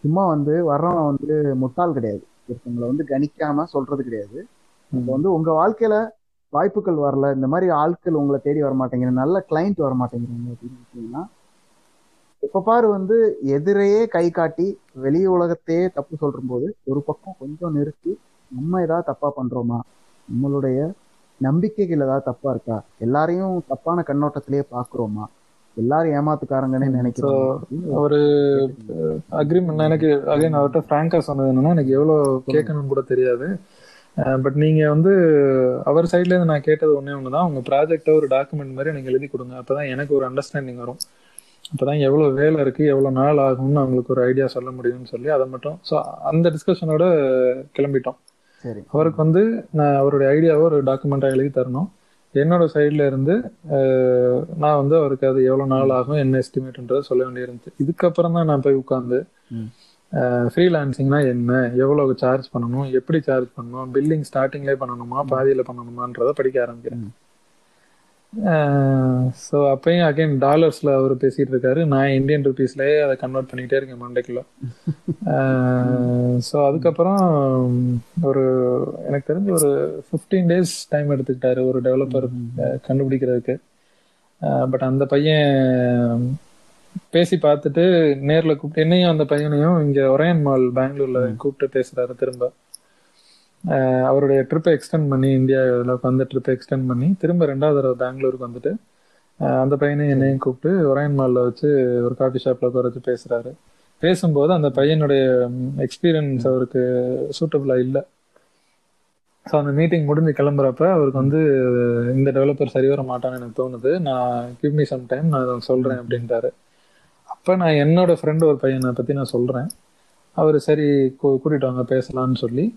சும்மா வந்து வர்றவன் வந்து முட்டாள் கிடையாது. ஒருத்தவங்களை வந்து கணிக்காம சொல்றது கிடையாது. இப்போ வந்து உங்க வாழ்க்கையில வாய்ப்புகள் வரல இந்த மாதிரி ஆட்கள் உங்களை தேடி வர மாட்டேங்கிற நல்ல கிளைண்ட் வர மாட்டேங்கிறாங்க அப்படின்னு பார்த்தீங்கன்னா எப்ப பாரு வந்து எதிரையே கை காட்டி வெளி உலகத்தையே தப்பு சொல்ற போது ஒரு பக்கம் கொஞ்சம் நிறுத்தி நம்ம ஏதாவது தப்பா பண்றோமா? நம்மளுடைய நம்பிக்கைகள் ஏதாவது தப்பா இருக்கா? எல்லாரையும் தப்பான கண்ணோட்டத்திலேயே பாக்குறோமா? எல்லாரும் ஏமாத்துக்காரங்கன்னு நினைக்கிறோம் ஒரு அக்ரிமெண்ட் எனக்கு அகைன் அவர்கிட்ட ஃப்ராங்கா சொன்னது என்னன்னா எனக்கு எவ்வளவு கேட்கணும்னு கூட தெரியாது. பட் நீங்க வந்து அவர் சைட்ல இருந்து நான் கேட்டது ஒண்ணே ஒண்ணுதான். உங்க ப்ராஜெக்ட ஒரு டாக்குமெண்ட் மாதிரி எனக்கு எழுதி கொடுங்க. அப்பதான் எனக்கு ஒரு அண்டர்ஸ்டாண்டிங் வரும். அப்பதான் எவ்வளவு வேலை இருக்கு எவ்வளவு நாள் ஆகும்னு அவங்களுக்கு ஒரு ஐடியா சொல்ல முடியும்னு சொல்லி அதை மட்டும் ஸோ அந்த டிஸ்கஷனோட கிளம்பிட்டோம். சரி. அவருக்கு வந்து நான் அவருடைய ஐடியாவை ஒரு டாக்குமெண்டா எழுதி தரணும். என்னோட சைட்ல இருந்து நான் வந்து அவருக்கு அது எவ்வளவு நாள் ஆகும் என்ன எஸ்டிமேட்ன்றதை சொல்ல வேண்டியிருந்துச்சு. இதுக்கப்புறம் தான் நான் போய் உட்காந்து. ஃப்ரீலான்சிங்னா என்ன எவ்வளவு சார்ஜ் பண்ணணும் எப்படி சார்ஜ் பண்ணணும் பில்லிங் ஸ்டார்டிங்லேயே பண்ணணுமா பாதியில பண்ணணுமான்றதை படிக்க ஆரம்பிக்கிறேன். ஸோ அப்பயும் அகைன் டாலர்ஸ்ல அவர் பேசிட்டு இருக்காரு. நான் இந்தியன் ருபீஸ்லயே அதை கன்வெர்ட் பண்ணிக்கிட்டே இருக்கேன் மண்டேக்குள்ள. ஸோ அதுக்கப்புறம் ஒரு எனக்கு தெரிஞ்சு ஒரு ஃபிஃப்டீன் டேஸ் டைம் எடுத்துக்கிட்டாரு ஒரு டெவலப்பர் கண்டுபிடிக்கிறதுக்கு. பட் அந்த பையன் பேசி பார்த்துட்டு நேர்ல கூப்பிட்டு என்னையும் அந்த பையனையும் இங்க ஒரையன் மால் பெங்களூர்ல கூப்பிட்டு பேசுறாரு திரும்ப. அவருடைய ட்ரிப்பை எக்ஸ்டெண்ட் பண்ணி இந்தியாவில் வந்து ட்ரிப்பை எக்ஸ்டெண்ட் பண்ணி திரும்ப ரெண்டாவது தடவை பெங்களூருக்கு வந்துட்டு அந்த பையனையும் என்னையும் கூப்பிட்டு ஒரையன் மாலில் வச்சு ஒரு காஃபி ஷாப்பில் உட்கார வச்சு பேசுகிறாரு பேசும்போது அந்த பையனுடைய எக்ஸ்பீரியன்ஸ் அவருக்கு சூட்டபுளாக இல்லை. ஸோ அந்த மீட்டிங் முடிஞ்சு கிளம்புறப்ப அவருக்கு வந்து இந்த டெவலப்பர் சரி வர மாட்டான்னு எனக்கு தோணுது. நான் கிவ் மீ சம் டைம் நான் அதை சொல்றேன் அப்படின்ட்டாரு. அப்போ நான் என்னோட ஃப்ரெண்ட் ஒரு பையனை பற்றி நான் சொல்கிறேன் அவர் சரி கூ- கூட்டிட்டு வாங்க பேசலான்னு சொல்லி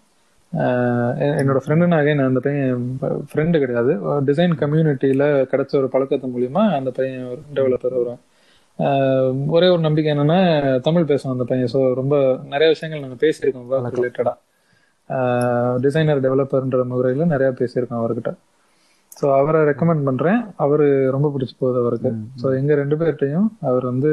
என்னோட ஃப்ரெண்டுன்னு அகைன் அந்த பையன் ஃப்ரெண்டு கிடையாது. டிசைன் கம்யூனிட்டியில கிடைச்ச ஒரு பழக்கத்து மூலியமா அந்த பையன் ஒரு டெவலப்பர் வரும் ஒரே ஒரு நம்பிக்கை என்னன்னா தமிழ் பேசுவோம் அந்த பையன். ஸோ ரொம்ப நிறைய விஷயங்கள் நாங்கள் பேசியிருக்கோம் ஒர்க் ரிலேட்டடா டிசைனர் டெவலப்பர்ன்ற முறையில நிறைய பேசியிருக்கோம் அவர்கிட்ட. ஸோ அவரை ரெக்கமெண்ட் பண்றேன். அவரு ரொம்ப பிடிச்சி போகுது அவருக்கு. ஸோ எங்க ரெண்டு பேர்கிட்டையும் அவர் வந்து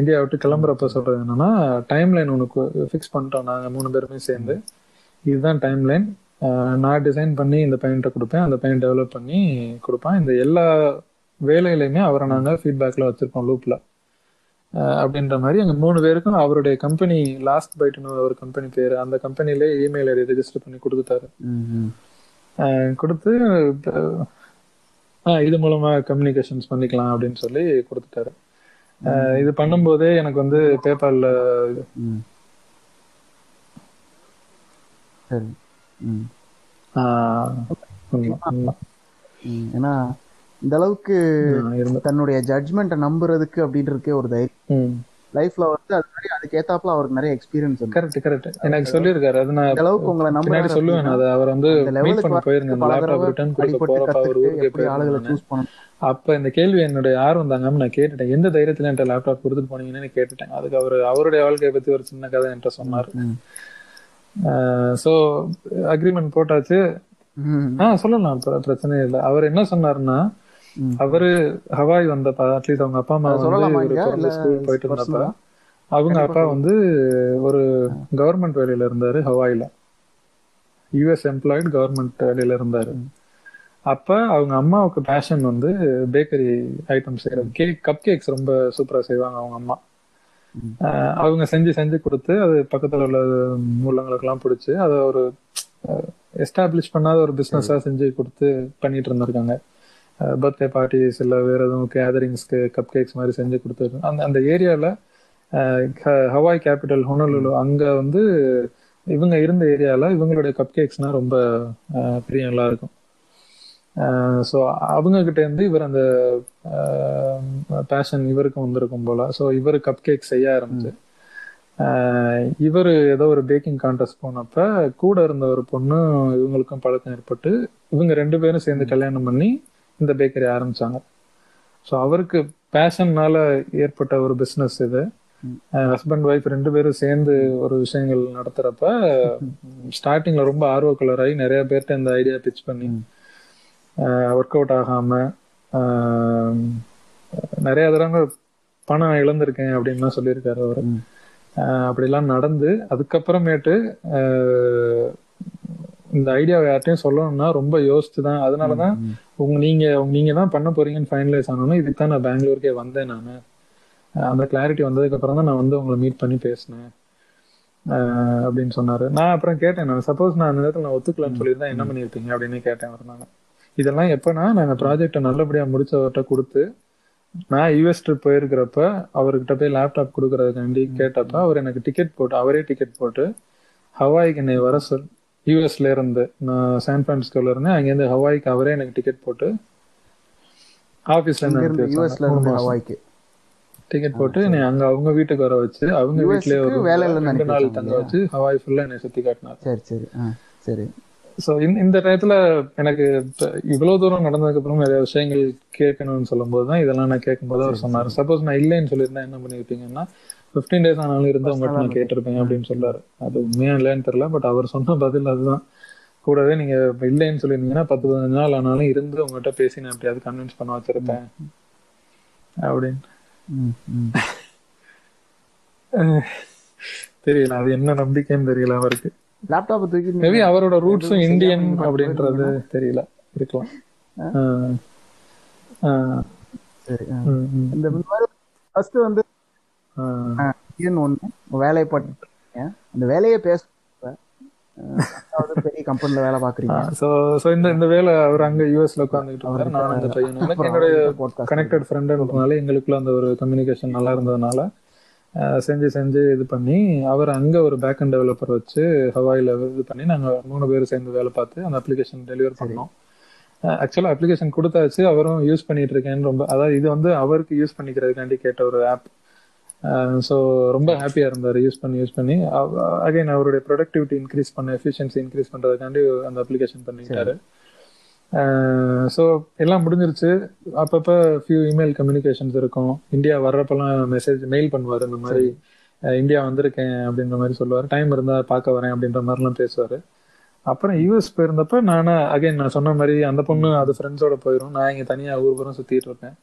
இந்தியா விட்டு கிளம்புறப்ப சொல்றது என்னன்னா டைம் லைன் உனக்கு ஃபிக்ஸ் பண்ணிட்டோம் நாங்க மூணு பேருமே சேர்ந்து. இதுதான் டைம் லைன் நான் டிசைன் பண்ணி இந்த பையன்கிட்ட கொடுப்பேன். அந்த பையன் டெவலப் பண்ணி கொடுப்பான். இந்த எல்லா வேலையிலையுமே அவரை நாங்க ஃபீட்பேக்ல வச்சிருப்போம் லூப்ல அப்படின்ற மாதிரி எங்க மூணு பேருக்கும் அவருடைய கம்பெனி லாஸ்ட் பைட்னு ஒரு கம்பெனி பேரு. அந்த கம்பெனிலே இமெயில் ஐடி ரெஜிஸ்டர் பண்ணி கொடுத்துட்டாரு. கொடுத்து இது மூலமா கம்யூனிகேஷன்ஸ் பண்ணிக்கலாம் அப்படின்னு சொல்லி கொடுத்துட்டாரு. இது பண்ணும்போதே எனக்கு வந்து பேபால்ல சரி. ம். ஏன்னா இந்த அளவுக்கு தன்னுடைய ஜட்ஜ்மெண்ட்டை நம்புறதுக்கு அப்படின்றதுக்கே ஒரு தைரியம். லைஃப்ல வந்து அது மாதிரி அதுக்கு ஏத்தாப்புல அவருக்கு நிறைய எக்ஸ்பீரியன்ஸ் கரெக்ட் கரெக்ட் எனக்கு சொல்லியிருக்காரு. அது நான் அளவுக்கு உங்களை நம்புறாரு சொல்லுவேன். அது அவர் வந்து மீட் பண்ண பல லேப்டாப் ரிட்டர்ன் கொடுக்க போறப்ப அவர் ஊருக்கு பண்ணணும். அப்ப இந்த கேள்வி என்னுடைய ஆர்வம் தாங்காம நான் கேட்டுட்டேன். எந்த தைரியத்துல என்கிட்ட லேப்டாப் கொடுத்துட்டு போனீங்கன்னு கேட்டுட்டேன். அதுக்கு அவர் அவருடைய வாழ்க்கையை பத்தி ஒரு சின்ன கதை என்கிட்ட சொன்னார். சோ அக்ரிமெண்ட் போட்டாச்சு ம். ஆ சொல்லலாம் பிர- பிரச்சனை இல்லை அவர் என்ன சொன்னாருன்னா. அவரு ஹவாய் வந்தப்ப அட்லீஸ்ட் அவங்க அப்பா அம்மா வந்து ஸ்கூல் போயிட்டு ஆ? அவங்க அப்பா. வந்து ஒரு கவர்மெண்ட் வேலையில இருந்தாரு ஹவாயில யூஎஸ் எம்ப்ளாய்டு கவர்மெண்ட் வேலையில இருந்தாரு அப்ப அவங்க அம்மாவுக்கு பேஷன் வந்து பேக்கரி ஐட்டம் செய்யறது கேக் கப் கேக்ஸ் ரொம்ப சூப்பரா செய்வாங்க அவங்க அம்மா. ஆஹ் அவங்க செஞ்சு செஞ்சு கொடுத்து அது பக்கத்துல உள்ள உள்ளவங்களுக்கு எல்லாம் பிடிச்சி அதை ஒரு எஸ்டாப்ளிஷ் பண்ணாத ஒரு பிசினஸா செஞ்சு கொடுத்து பண்ணிட்டு இருந்திருக்காங்க. பர்த்டே பார்ட்டிஸ் இல்ல வேற எதுவும் கேதரிங்ஸ்க்கு கப் கேக்ஸ் மாதிரி செஞ்சு கொடுத்து அந்த அந்த ஏரியால ஹவாய் கேபிட்டல் ஹொனலுலு அங்க வந்து இவங்க இருந்த ஏரியால இவங்களுடைய கப் கேக்ஸ்னா ரொம்ப பிரியம் பிரியங்களா இருக்கும். ஸோ அவங்க கிட்ட இருந்து இவர் அந்த பேஷன் இவருக்கும் வந்திருக்கும் போல. ஸோ இவர் கப் கேக் செய்ய ஆரம்பிச்சு. இவர் ஏதோ ஒரு பேக்கிங் கான்டெஸ்ட் போனப்ப கூட இருந்த ஒரு பொண்ணு இவங்களுக்கும் பழக்கம் ஏற்பட்டு இவங்க ரெண்டு பேரும் சேர்ந்து கல்யாணம் பண்ணி இந்த பேக்கரி ஆரம்பிச்சாங்க. ஸோ அவருக்கு பேஷன்னால ஏற்பட்ட ஒரு பிஸ்னஸ் இது. ஹஸ்பண்ட் ஒய்ஃப் ரெண்டு பேரும் சேர்ந்து ஒரு விஷயங்கள் நடத்துறப்ப ஸ்டார்டிங்ல ரொம்ப ஆர்வக்குள்ளராகி நிறைய பேர்ட்ட இந்த ஐடியா பிச் பண்ணி ஒர்க் அவுட் ஆகாம ஆஹ், நிறைய தடவை பணம் இழந்திருக்கேன் அப்படின்லாம் சொல்லியிருக்காரு அவர். அப்படிலாம் நடந்து அதுக்கப்புறமேட்டு இந்த ஐடியாவை யார்ட்டையும் சொல்லணும்னா ரொம்ப யோசிச்சு தான். அதனாலதான் உங்க நீங்க நீங்க தான் பண்ண போறீங்கன்னு ஃபைனலைஸ் ஆனோன்னு இதுக்கு தான் நான் பெங்களூருக்கே வந்தேன் நான். அந்த கிளாரிட்டி வந்ததுக்கு அப்புறம் தான் நான் வந்து உங்களை மீட் பண்ணி பேசினேன். அப்படின்னு சொன்னாரு. நான் அப்புறம் கேட்டேன் நான். சப்போஸ் நான் அந்த நேரத்தில் நான் ஒத்துக்கலாம்னு சொல்லியிருந்தா என்ன பண்ணியிருப்பீங்க அப்படின்னு கேட்டேன் அவர் நான். இதெல்லாம் எப்பனா நாங்க ப்ராஜெக்டை நல்லபடியா முடிச்சவர்கிட்ட கொடுத்து நான் யூஎஸ் ட்ரிப் போயிருக்கிறப்ப அவர்கிட்ட போய் லேப்டாப் கொடுக்கறதுக்காண்டி கேட்டப்ப அவர் எனக்கு டிக்கெட் போட்டு அவரே டிக்கெட் போட்டு ஹவாய்க்கு என்னை வர சொல் யூஎஸ்ல இருந்து நான் சான் பிரான்சிஸ்கோல இருந்தேன் அங்கேருந்து ஹவாய்க்கு அவரே எனக்கு டிக்கெட் போட்டு ஆபீஸ்ல இருந்து இருந்து யூஎஸ்ல இருந்து ஹவாய்க்கு. டிக்கெட் போட்டு என்னை அங்க அவங்க வீட்டுக்கு வர வச்சு அவங்க வீட்லயே ஒரு வேலையில இருந்து ரெண்டு நாள் தங்க வச்சு ஹவாய் ஃபுல்லா என்னை சுத்தி காட்டினார். சரி சரி. சரி. சோ இந்த டயத்துல எனக்கு இவ்வளவு தூரம் நடந்ததுக்கு அப்புறம் நிறைய விஷயங்கள் கேட்கணும்னு சொல்லும்போது தான் இதெல்லாம் நான் கேட்கும்போது அவர் சொன்னார். சப்போஸ் நான் இல்லைன்னு சொல்லியிருந்தா என்ன பண்ணிருப்பீங்கன்னா 15 டேஸ் ஆனாலும் இருந்து உங்கள்கிட்ட நான் கேட்டிருப்பேன் அப்படின்னு சொல்றாரு அது உண்மையா இல்லைன்னு தெரியல பட் அவர் சொன்ன பதில் அதுதான். கூடவே நீங்க இல்லைன்னு சொல்லியிருந்தீங்கன்னா பத்து பதினஞ்சு நாள் ஆனாலும் இருந்து உங்ககிட்ட பேசி நான் எப்படியாவது கன்வின்ஸ் பண்ண வச்சிருப்பேன். அப்படின்னு. தெரியல அது என்ன நம்பிக்கைன்னு தெரியல அவருக்கு. லேப்டாப்பை தூக்கி மேபி அவரோட ரூட்ஸும் இந்தியன் அப்படின்றது தெரியல. இருக்கலாம். சரி. இந்த மாதிரி ஃபர்ஸ்ட் வந்து இந்தியன் ஒண்ணு வேலையை பட்டு அந்த வேலையை பேச பெரிய கம்பெனில வேலை பாக்குறீங்க சோ சோ இந்த இந்த வேலை அவர் அங்க யூஎஸ்ல உட்காந்துட்டு இருந்தாரு நான் அந்த பையன். என்னுடைய கனெக்டட் ஃப்ரெண்டுன்றதுனால எங்களுக்குள்ள அந்த ஒரு கம்யூனிகேஷன் நல்லா இருந்ததுனால செஞ்சு செஞ்சு இது பண்ணி அவர் அங்க ஒரு பேக் அண்ட் டெவலப்பர் வச்சு ஹவாயில இது பண்ணி நாங்க மூணு பேர் சேர்ந்து வேலை பார்த்து அந்த அப்ளிகேஷன் டெலிவர் பண்ணோம். ஆக்சுவலா அப்ளிகேஷன் கொடுத்தாச்சு அவரும் யூஸ் பண்ணிட்டு இருக்கேன்னு ரொம்ப அதாவது இது வந்து அவருக்கு யூஸ் பண்ணிக்கிறதுக்காண்டி கேட்ட ஒரு ஆப் ஸோ ரொம்ப ஹாப்பியா இருந்தார் யூஸ் பண்ணி யூஸ் பண்ணி. அகைன் அவருடைய ப்ரொடக்டிவிட்டி இன்க்ரீஸ் பண்ண எஃபிஷியன்சி இன்க்ரீஸ் பண்றதுக்காண்டி அந்த அப்ளிகேஷன் பண்ணிட்டாரு ஸோ எல்லாம் முடிஞ்சிருச்சு. அப்பப்போ ஃபியூ இமெயில் கம்யூனிகேஷன்ஸ் இருக்கும். இந்தியா வர்றப்பெல்லாம் மெசேஜ் மெயில் பண்ணுவார் இந்த மாதிரி இந்தியா வந்திருக்கேன் அப்படின்ற மாதிரி சொல்லுவார். டைம் இருந்தா பார்க்க வரேன் அப்படின்ற மாதிரிலாம் பேசுவார். அப்புறம் யூஎஸ் போயிருந்தப்ப நானே அகைன் நான் சொன்ன மாதிரி அந்த பொண்ணு அது ஃப்ரெண்ட்ஸோட போயிடும் நான் இங்க தனியா ஊர் புறம் சுத்திட்டு இருப்பேன்.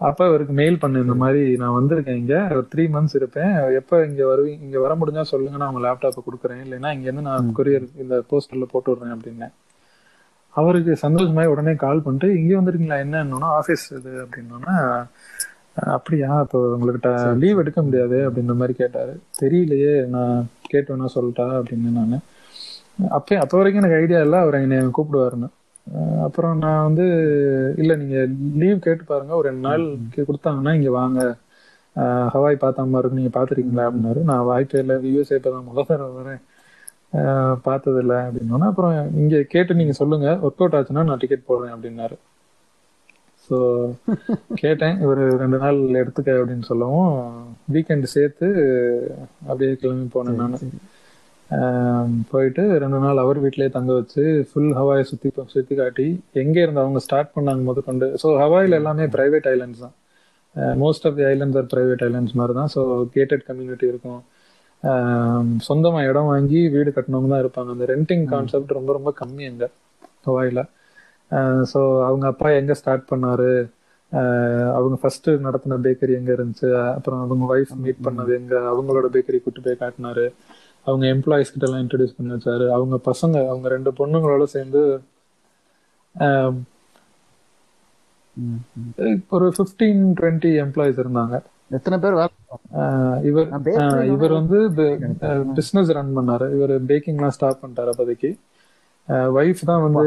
அப்ப அவருக்கு மெயில் பண்ணேன் இந்த மாதிரி நான் வந்திருக்கேன் இங்க. ஒரு த்ரீ மந்த்ஸ் இருப்பேன். எப்ப இங்க வருவீங்க இங்க வர முடிஞ்சா சொல்லுங்க நான் உங்க லேப்டாப்பை கொடுக்குறேன். இல்லைன்னா இங்க இருந்து நான் கொரியர் இந்த போஸ்டர்ல போட்டு விடுறேன் அப்படின்னேன். அவருக்கு சந்தோஷமாய் உடனே கால் பண்ணிட்டு இங்க வந்திருக்கீங்களா? என்னன்னா ஆபீஸ் இது அப்படின்னோன்னா "அஹ், அப்படியா? இப்போ உங்கள்கிட்ட லீவ் எடுக்க முடியாது அப்படின்ற மாதிரி கேட்டாரு. தெரியலையே நான் கேட்டு வேணா சொல்லட்டா அப்படின்னு நான் அப்போ அப்போ வரைக்கும் எனக்கு ஐடியா இல்லை அவர் என்னை கூப்பிடுவாருன்னு. அப்புறம் நான் வந்து இல்லை நீங்கள் லீவ் கேட்டு பாருங்க ஒரு ரெண்டு நாள் கொடுத்தாங்கன்னா இங்கே வாங்க. ஹவாய் பார்த்த மாதிரி இருக்கு நீங்கள் பார்த்துருக்கீங்களா? அப்படின்னாரு. நான் வாய்ப்பே இல்லை யூஎஸ்ஏ இப்போ தான் முதல் தடவை வரேன். பார்த்ததில்ல அப்படின்னோன்னா அப்புறம் இங்கே கேட்டு நீங்கள் சொல்லுங்க. ஒர்க் அவுட் ஆச்சுன்னா நான் டிக்கெட் போடுறேன் அப்படின்னாரு. ஸோ கேட்டேன். இவர் ரெண்டு நாள் எடுத்துக்க அப்படின்னு சொல்லவும் வீக்கெண்ட் சேர்த்து அப்படியே கிளம்பி போனேன் நான். போயிட்டு ரெண்டு நாள் அவர் வீட்டிலேயே தங்க வச்சு ஃபுல் ஹவாயை சுத்தி சுத்தி காட்டி எங்க இருந்து அவங்க ஸ்டார்ட் பண்ணாங்க முதற்கொண்டு ஸோ ஹவாயில் எல்லாமே பிரைவேட் ஐலண்ட்ஸ் தான். Most of the islands are private islands மாதிரி தான் ஸோ கேட்டட் கம்யூனிட்டி இருக்கும். சொந்தமா இடம் வாங்கி வீடு கட்டினவங்க தான் இருப்பாங்க. அந்த ரெண்டிங் கான்செப்ட் ரொம்ப ரொம்ப கம்மி அங்க ஹவாயில் ஸோ அவங்க அப்பா எங்க ஸ்டார்ட் பண்ணாரு? அவங்க ஃபர்ஸ்ட் நடத்தின பேக்கரி எங்க இருந்துச்சு? அப்புறம் அவங்க ஒய்ஃப் மீட் பண்ணது எங்க? அவங்களோட பேக்கரி கூட்டு போய் காட்டினாரு. அவங்க எம்ப்ளாயிஸ் கிட்ட எல்லாம் இன்ட்ரடியூஸ் பண்ணி வச்சாரு. அவங்க பசங்க அவங்க ரெண்டு பொண்ணுங்களோட சேர்ந்து. ஒரு ஃபிஃப்டீன் டுவெண்ட்டி எம்ப்ளாயிஸ் இருந்தாங்க. எத்தனை பேர் இவர் இவர் வந்து பிசினஸ் ரன் பண்ணாரு. இவர் பேக்கிங்லாம் ஸ்டார்ட் பண்ணிட்டாரு அப்போதைக்கு. ஒய்ஃப் தான் வந்து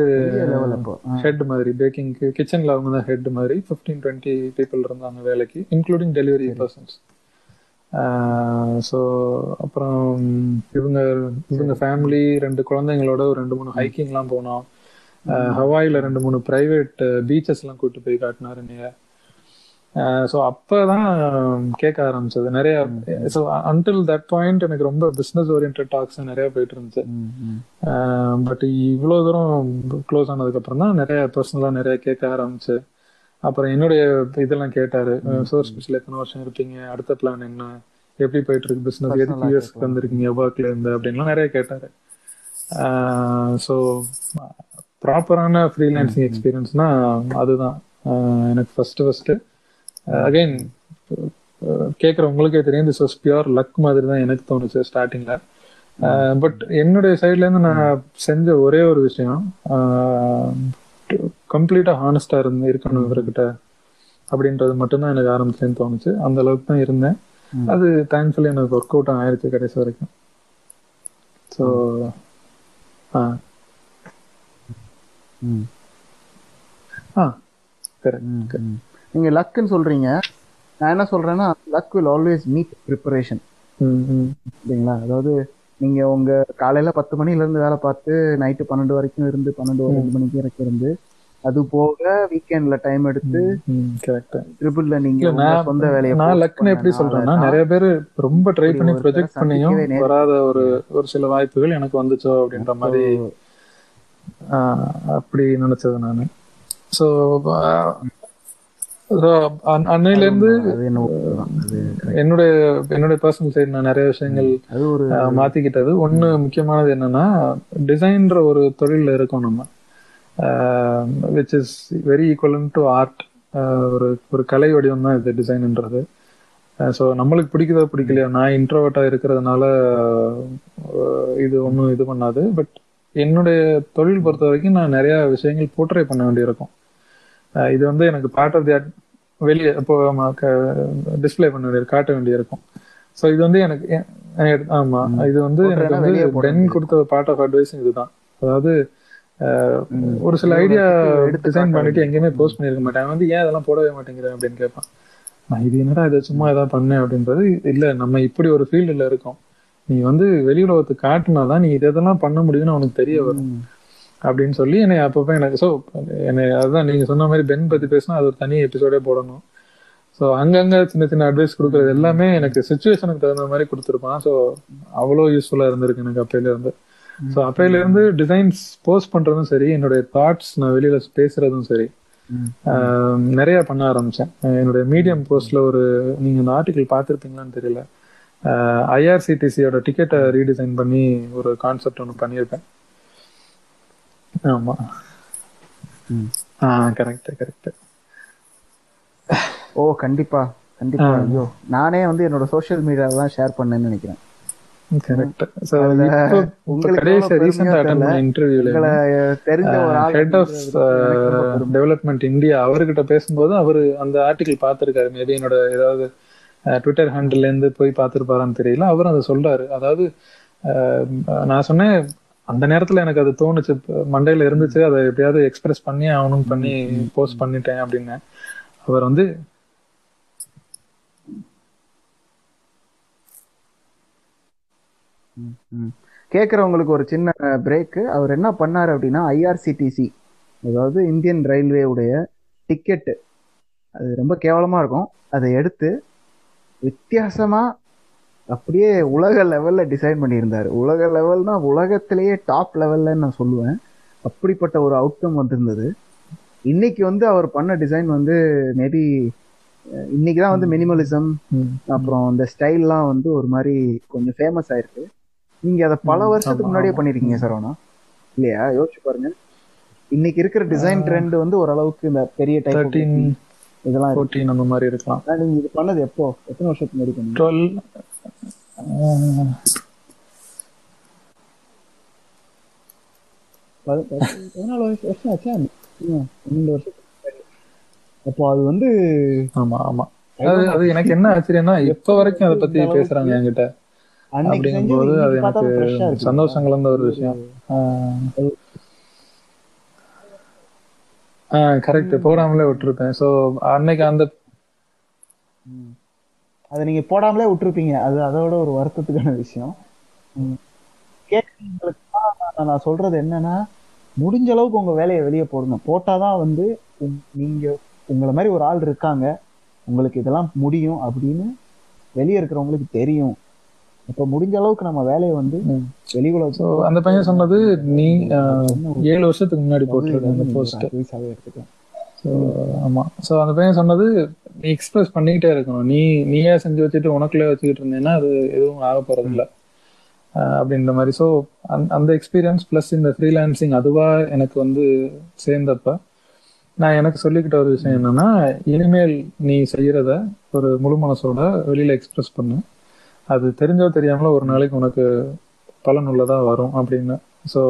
ஹெட் மாதிரி பேக்கிங்க்கு கிச்சன்ல அவங்க தான் ஹெட் மாதிரி. ஃபிஃப்டீன் டுவெண்ட்டி பீப்புள் இருந்தாங்க வேலைக்கு இன்க்ளூடிங் டெலிவரி பர்சன்ஸ் ஸோ அப்புறம் இவங்க இவங்க ஃபேமிலி ரெண்டு குழந்தைங்களோட ஒரு ரெண்டு மூணு ஹைக்கிங்லாம் போனோம். ஹவாயில ரெண்டு மூணு பிரைவேட் பீச்சஸ் எல்லாம் கூட்டு போய் காட்டினாரு நீங்க ஸோ அப்பதான் கேட்க ஆரம்பிச்சது. நிறைய ஸோ அன்டில் தட் பாயிண்ட் எனக்கு ரொம்ப பிசினஸ் ஓரியன்ட் டாக்ஸ் நிறைய போயிட்டு இருந்துச்சு. பட் இவ்வளோ தூரம் க்ளோஸ் ஆனதுக்கு அப்புறம் தான் நிறைய பர்சனலா நிறைய கேட்க ஆரம்பிச்சு. அப்புறம் என்னுடைய இதெல்லாம் கேட்டாரு. சோர்ஸ் பிச்சில் எத்தனை வருஷம் இருப்பீங்க? அடுத்த பிளான் என்ன? எப்படி போயிட்டு இருக்கு பிசினஸ் எதுக்கு யூஎஸ்க்கு வந்திருக்கீங்க? ஒர்க்ல இருந்து அப்படின்லாம் நிறைய கேட்டாரு. ஸோ ப்ராப்பரான ஃப்ரீலான்சிங் எக்ஸ்பீரியன்ஸ்னா அதுதான். எனக்கு ஃபர்ஸ்ட் ஃபர்ஸ்ட் அகைன் கேட்குற உங்களுக்கே தெரியும் திஸ் வாஸ் பியூர் லக் மாதிரி தான் எனக்கு தோணுச்சு ஸ்டார்டிங்ல பட் என்னுடைய சைட்ல இருந்து நான் செஞ்ச ஒரே ஒரு விஷயம் கம்ப்ளீட்டா ஹானஸ்டா இருந்து இருக்கணும் இவர்கிட்ட அப்படின்றது மட்டும்தான் எனக்கு ஆரம்பிச்சேன்னு தோணுச்சு. அந்த அளவுக்கு தான் இருந்தேன். அது தேங்க்ஃபுல்லி எனக்கு ஒர்க் அவுட் ஆயிருச்சு கடைசி வரைக்கும். ஸோ ஆ. ஆ கரெக்ட் நீங்க லக்குன்னு சொல்றீங்க. நான் என்ன சொல்றேன்னா luck will always meet preparation சரிங்களா? அதாவது நீங்க உங்க காலையில பத்து மணில இருந்து வேலை பார்த்து நைட்டு பன்னெண்டு வரைக்கும் இருந்து பன்னெண்டு ரெண்டு மணிக்கு வரைக்கும் இருந்து அது போக வீக்கெண்ட்ல டைம் எடுத்து கரெக்ட் ட்ரிபிள்ல நீங்க சொந்த வேலையை நான் லக்னு எப்படி சொல்றேன்னா நிறைய பேர் ரொம்ப ட்ரை பண்ணி ப்ரொஜெக்ட் பண்ணியும் வராத ஒரு ஒரு சில வாய்ப்புகள் எனக்கு வந்துச்சோ அப்படின்ற மாதிரி அப்படி நினைச்சது நானு. ஸோ அன்னையில இருந்து என்னுடைய என்னுடைய பர்சனல் சைடு நான் நிறைய விஷயங்கள் மாத்திக்கிட்டது. ஒண்ணு முக்கியமானது என்னன்னா டிசைன்ற ஒரு தொழில இருக்கோம் நம்ம. Which is very equivalent to art ஒரு ஒரு கலை வடிவம் தான் இது டிசைன்ன்றது ஸோ நம்மளுக்கு பிடிக்குதோ பிடிக்கலையோ நான் இன்ட்ரோவர்ட்டா இருக்கிறதுனால இது ஒன்றும் இது பண்ணாது. பட் என்னுடைய தொழில் பொறுத்த வரைக்கும் நான் நிறைய விஷயங்கள் போர்ட்ரே பண்ண வேண்டியிருக்கும். இது வந்து எனக்கு பார்ட் ஆஃப் தி வெளியே இப்போ டிஸ்பிளே பண்ண வேண்டிய காட்ட வேண்டியிருக்கும் ஸோ இது வந்து எனக்கு ஆமா. இது வந்து எனக்கு வந்து பென் கொடுத்த பார்ட் ஆஃப் அட்வைஸ் இதுதான். அதாவது ஒரு சில ஐடியா டிசைன் பண்ணிட்டு எங்கேயுமே போஸ்ட் பண்ணிருக்க மாட்டேன். வந்து ஏன் அதெல்லாம் போடவே மாட்டேங்கிறேன் அப்படின்னு கேட்பான். நான் இது என்னடா இதை? சும்மா ஏதாவது பண்ணேன் அப்படின்றது இல்ல நம்ம இப்படி ஒரு ஃபீல்டுல இருக்கோம். நீ வந்து வெளி உலகத்துக்கு காட்டினாதான் நீ இதெல்லாம் பண்ண முடியும்னு அவனுக்கு தெரிய வரும். அப்படின்னு சொல்லி என்னை அப்பப்போ எனக்கு ஸோ என்னை அதுதான் நீங்க சொன்ன மாதிரி பென் பத்தி பேசினா அது ஒரு தனி எபிசோடே போடணும். ஸோ அங்கங்க சின்ன சின்ன அட்வைஸ் கொடுக்கறது எல்லாமே எனக்கு சுச்சுவேஷனுக்கு தகுந்த மாதிரி கொடுத்துருப்பான். ஸோ அவ்வளோ யூஸ்ஃபுல்லா இருந்திருக்கு எனக்கு அப்பையில இருந்து ஸோ அப்பையில இருந்து டிசைன்ஸ் போஸ்ட் பண்றதும் சரி என்னுடைய தாட்ஸ் நான் வெளியில பேசுறதும் சரி நிறைய பண்ண ஆரம்பிச்சேன். என்னுடைய மீடியம் போஸ்ட்ல ஒரு நீங்க இந்த ஆர்டிகல் பார்த்துருப்பீங்களான்னு தெரியல. ஐஆர்சிடிசியோட டிக்கெட்டை ரீடிசைன் பண்ணி ஒரு கான்செப்ட் ஒன்று பண்ணியிருப்பேன். ஆமா. ஆ கரெக்ட் கரெக்ட் ஓ கண்டிப்பா கண்டிப்பா. ஐயோ நானே வந்து என்னோட சோஷியல் மீடியால தான் ஷேர் பண்ணேன்னு நினைக்கிறேன். கரெக்ட் சோ இப்போ கடைசி ரீசன்ட் அட்டெண்ட் பண்ண இன்டர்வியூல தெரிஞ்ச ஒரு ஆள் ஹெட் ஆஃப் டெவலப்மெண்ட் இந்தியா அவர்கிட்ட பேசும்போது அவர் அந்த ஆர்டிகல் பார்த்திருக்காரு. மேபி என்னோட ஏதாவது ட்விட்டர் ஹேண்டில் இருந்து போய் பார்த்திருப்பாரான்னு தெரியல. அவரும் அதை சொல்றாரு. அதாவது நான் சொன்னேன் அந்த நேரத்துல எனக்கு அது தோணுச்சு. மண்டையில இருந்துச்சு. அதை எப்படியாவது எக்ஸ்பிரஸ் பண்ணி அவனும் பண்ணி போஸ்ட் பண்ணிட்டேன் அப்படின்னு. அவர் வந்து கேட்குறவங்களுக்கு ஒரு சின்ன பிரேக்கு அவர் என்ன பண்ணார் அப்படின்னா ஐஆர்சிடிசி அதாவது இந்தியன் ரயில்வே உடைய டிக்கெட்டு அது ரொம்ப கேவலமாக இருக்கும். அதை எடுத்து வித்தியாசமாக அப்படியே உலக லெவலில் டிசைன் பண்ணியிருந்தார். உலக லெவல்னா உலகத்திலேயே டாப் லெவலில் நான் சொல்லுவேன். அப்படிப்பட்ட ஒரு அவுட்கம் வந்திருந்தது. இன்னைக்கு வந்து அவர் பண்ண டிசைன் வந்து மேபி இன்னைக்கு தான் வந்து மினிமலிசம் அப்புறம் இந்த ஸ்டைல்லாம் வந்து ஒரு மாதிரி கொஞ்சம் ஃபேமஸ் ஆயிருக்கு. நீங்க அதை பல வருஷத்துக்கு முன்னாடியே பண்ணிருக்கீங்க சரவணா இல்லையா? யோசிச்சு பாருங்க. இன்னைக்கு இருக்கிற டிசைன் ட்ரெண்ட் வந்து ஓரளவுக்கு இந்த பெரிய டைப் இதெல்லாம் அந்த மாதிரி இருக்கலாம். நீங்க இது பண்ணது எப்போ? எத்தனை வருஷத்துக்கு முன்னாடி டுவெல் பதினாலு வருஷம் ஆச்சா. பன்னெண்டு வருஷத்துக்கு அப்போ அது வந்து ஆமா ஆமா. அது அது எனக்கு என்ன ஆச்சரியம்னா இப்ப வரைக்கும் அதை பத்தி பேசுறாங்க என்கிட்ட. அப்படிங்கும்போது அது எனக்கு சந்தோஷம் கலந்த ஒரு விஷயம். ஆஹ் கரெக்ட் போடாமலே விட்டுருப்பேன். சோ அன்னைக்கு அந்த அதை நீங்க போடாமலே விட்டுருப்பீங்க. அது அதோட ஒரு வருத்தத்துக்கான விஷயம். கேட்கறவங்களுக்கு நான் சொல்றது என்னன்னா முடிஞ்ச அளவுக்கு உங்க வேலையை வெளியே போடுங்க. போட்டாதான் வந்து உங்- நீங்க உங்களை மாதிரி ஒரு ஆள் இருக்காங்க. உங்களுக்கு இதெல்லாம் முடியும் அப்படின்னு வெளியே இருக்கிறவங்களுக்கு தெரியும். இப்ப முடிஞ்ச அளவுக்கு நம்ம வேலையை வந்து. வெளி அந்த பையன் சொன்னது நீ ஏழு வருஷத்துக்கு முன்னாடி போட்டிருக்க அந்த போஸ்ட் எடுத்துக்கலாம். ஸோ ஆமாம் ஸோ அந்த பையன் சொன்னது நீ எக்ஸ்பிரஸ் பண்ணிக்கிட்டே இருக்கணும். நீ நீயே செஞ்சு வச்சுட்டு உனக்குள்ளே வச்சுக்கிட்டு இருந்தேன்னா அது எதுவும் ஆக போகிறதில்ல அப்படின்ற மாதிரி. ஸோ அந்த எக்ஸ்பீரியன்ஸ் ப்ளஸ் இந்த ஃப்ரீலான்சிங் அதுவாக எனக்கு வந்து சேர்ந்தப்ப நான் எனக்கு சொல்லிக்கிட்ட ஒரு விஷயம் என்னன்னா இனிமேல் நீ செய்யறத ஒரு முழு மனசோட வெளியில எக்ஸ்பிரஸ் பண்ணு. அது தெரிஞ்சோ தெரியாமலோ ஒரு நாளைக்கு உனக்கு பலனுள்ளதா வரும் அப்படின்னு. ஸோ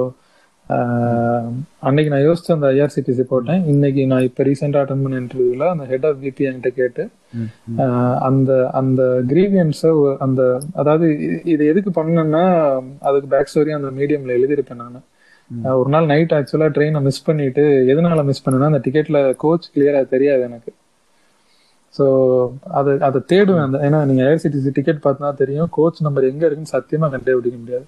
அன்னைக்கு நான் யோசிச்ச அந்த ஐஆர்சிடிசி போட்டேன். இன்னைக்கு நான் இப்போ ரீசெண்டாக அட்டன் பண்ண இன்டர்வியூல அந்த ஹெட் ஆஃப் பிபி என்கிட்ட கேட்டு அந்த அந்த கிரீவியன்ஸை அந்த அதாவது இது எதுக்கு பண்ணேன்னா அதுக்கு பேக் ஸ்டோரி அந்த மீடியம்ல எழுதியிருப்பேன் நான். ஒரு நாள் நைட் ஆக்சுவலா ட்ரெயினை மிஸ் பண்ணிட்டு எதனால மிஸ் பண்ணேன்னா அந்த டிக்கெட்ல கோச் கிளியரா தெரியாது எனக்கு. ஸோ அது அதை தேடுவேன். அந்த ஏன்னா நீங்க ஏர்சிடிசி டிக்கெட் பார்த்தா தெரியும். கோச் நம்பர் எங்க இருக்குன்னு சத்தியமா கண்டுபிடிக்க முடியாது.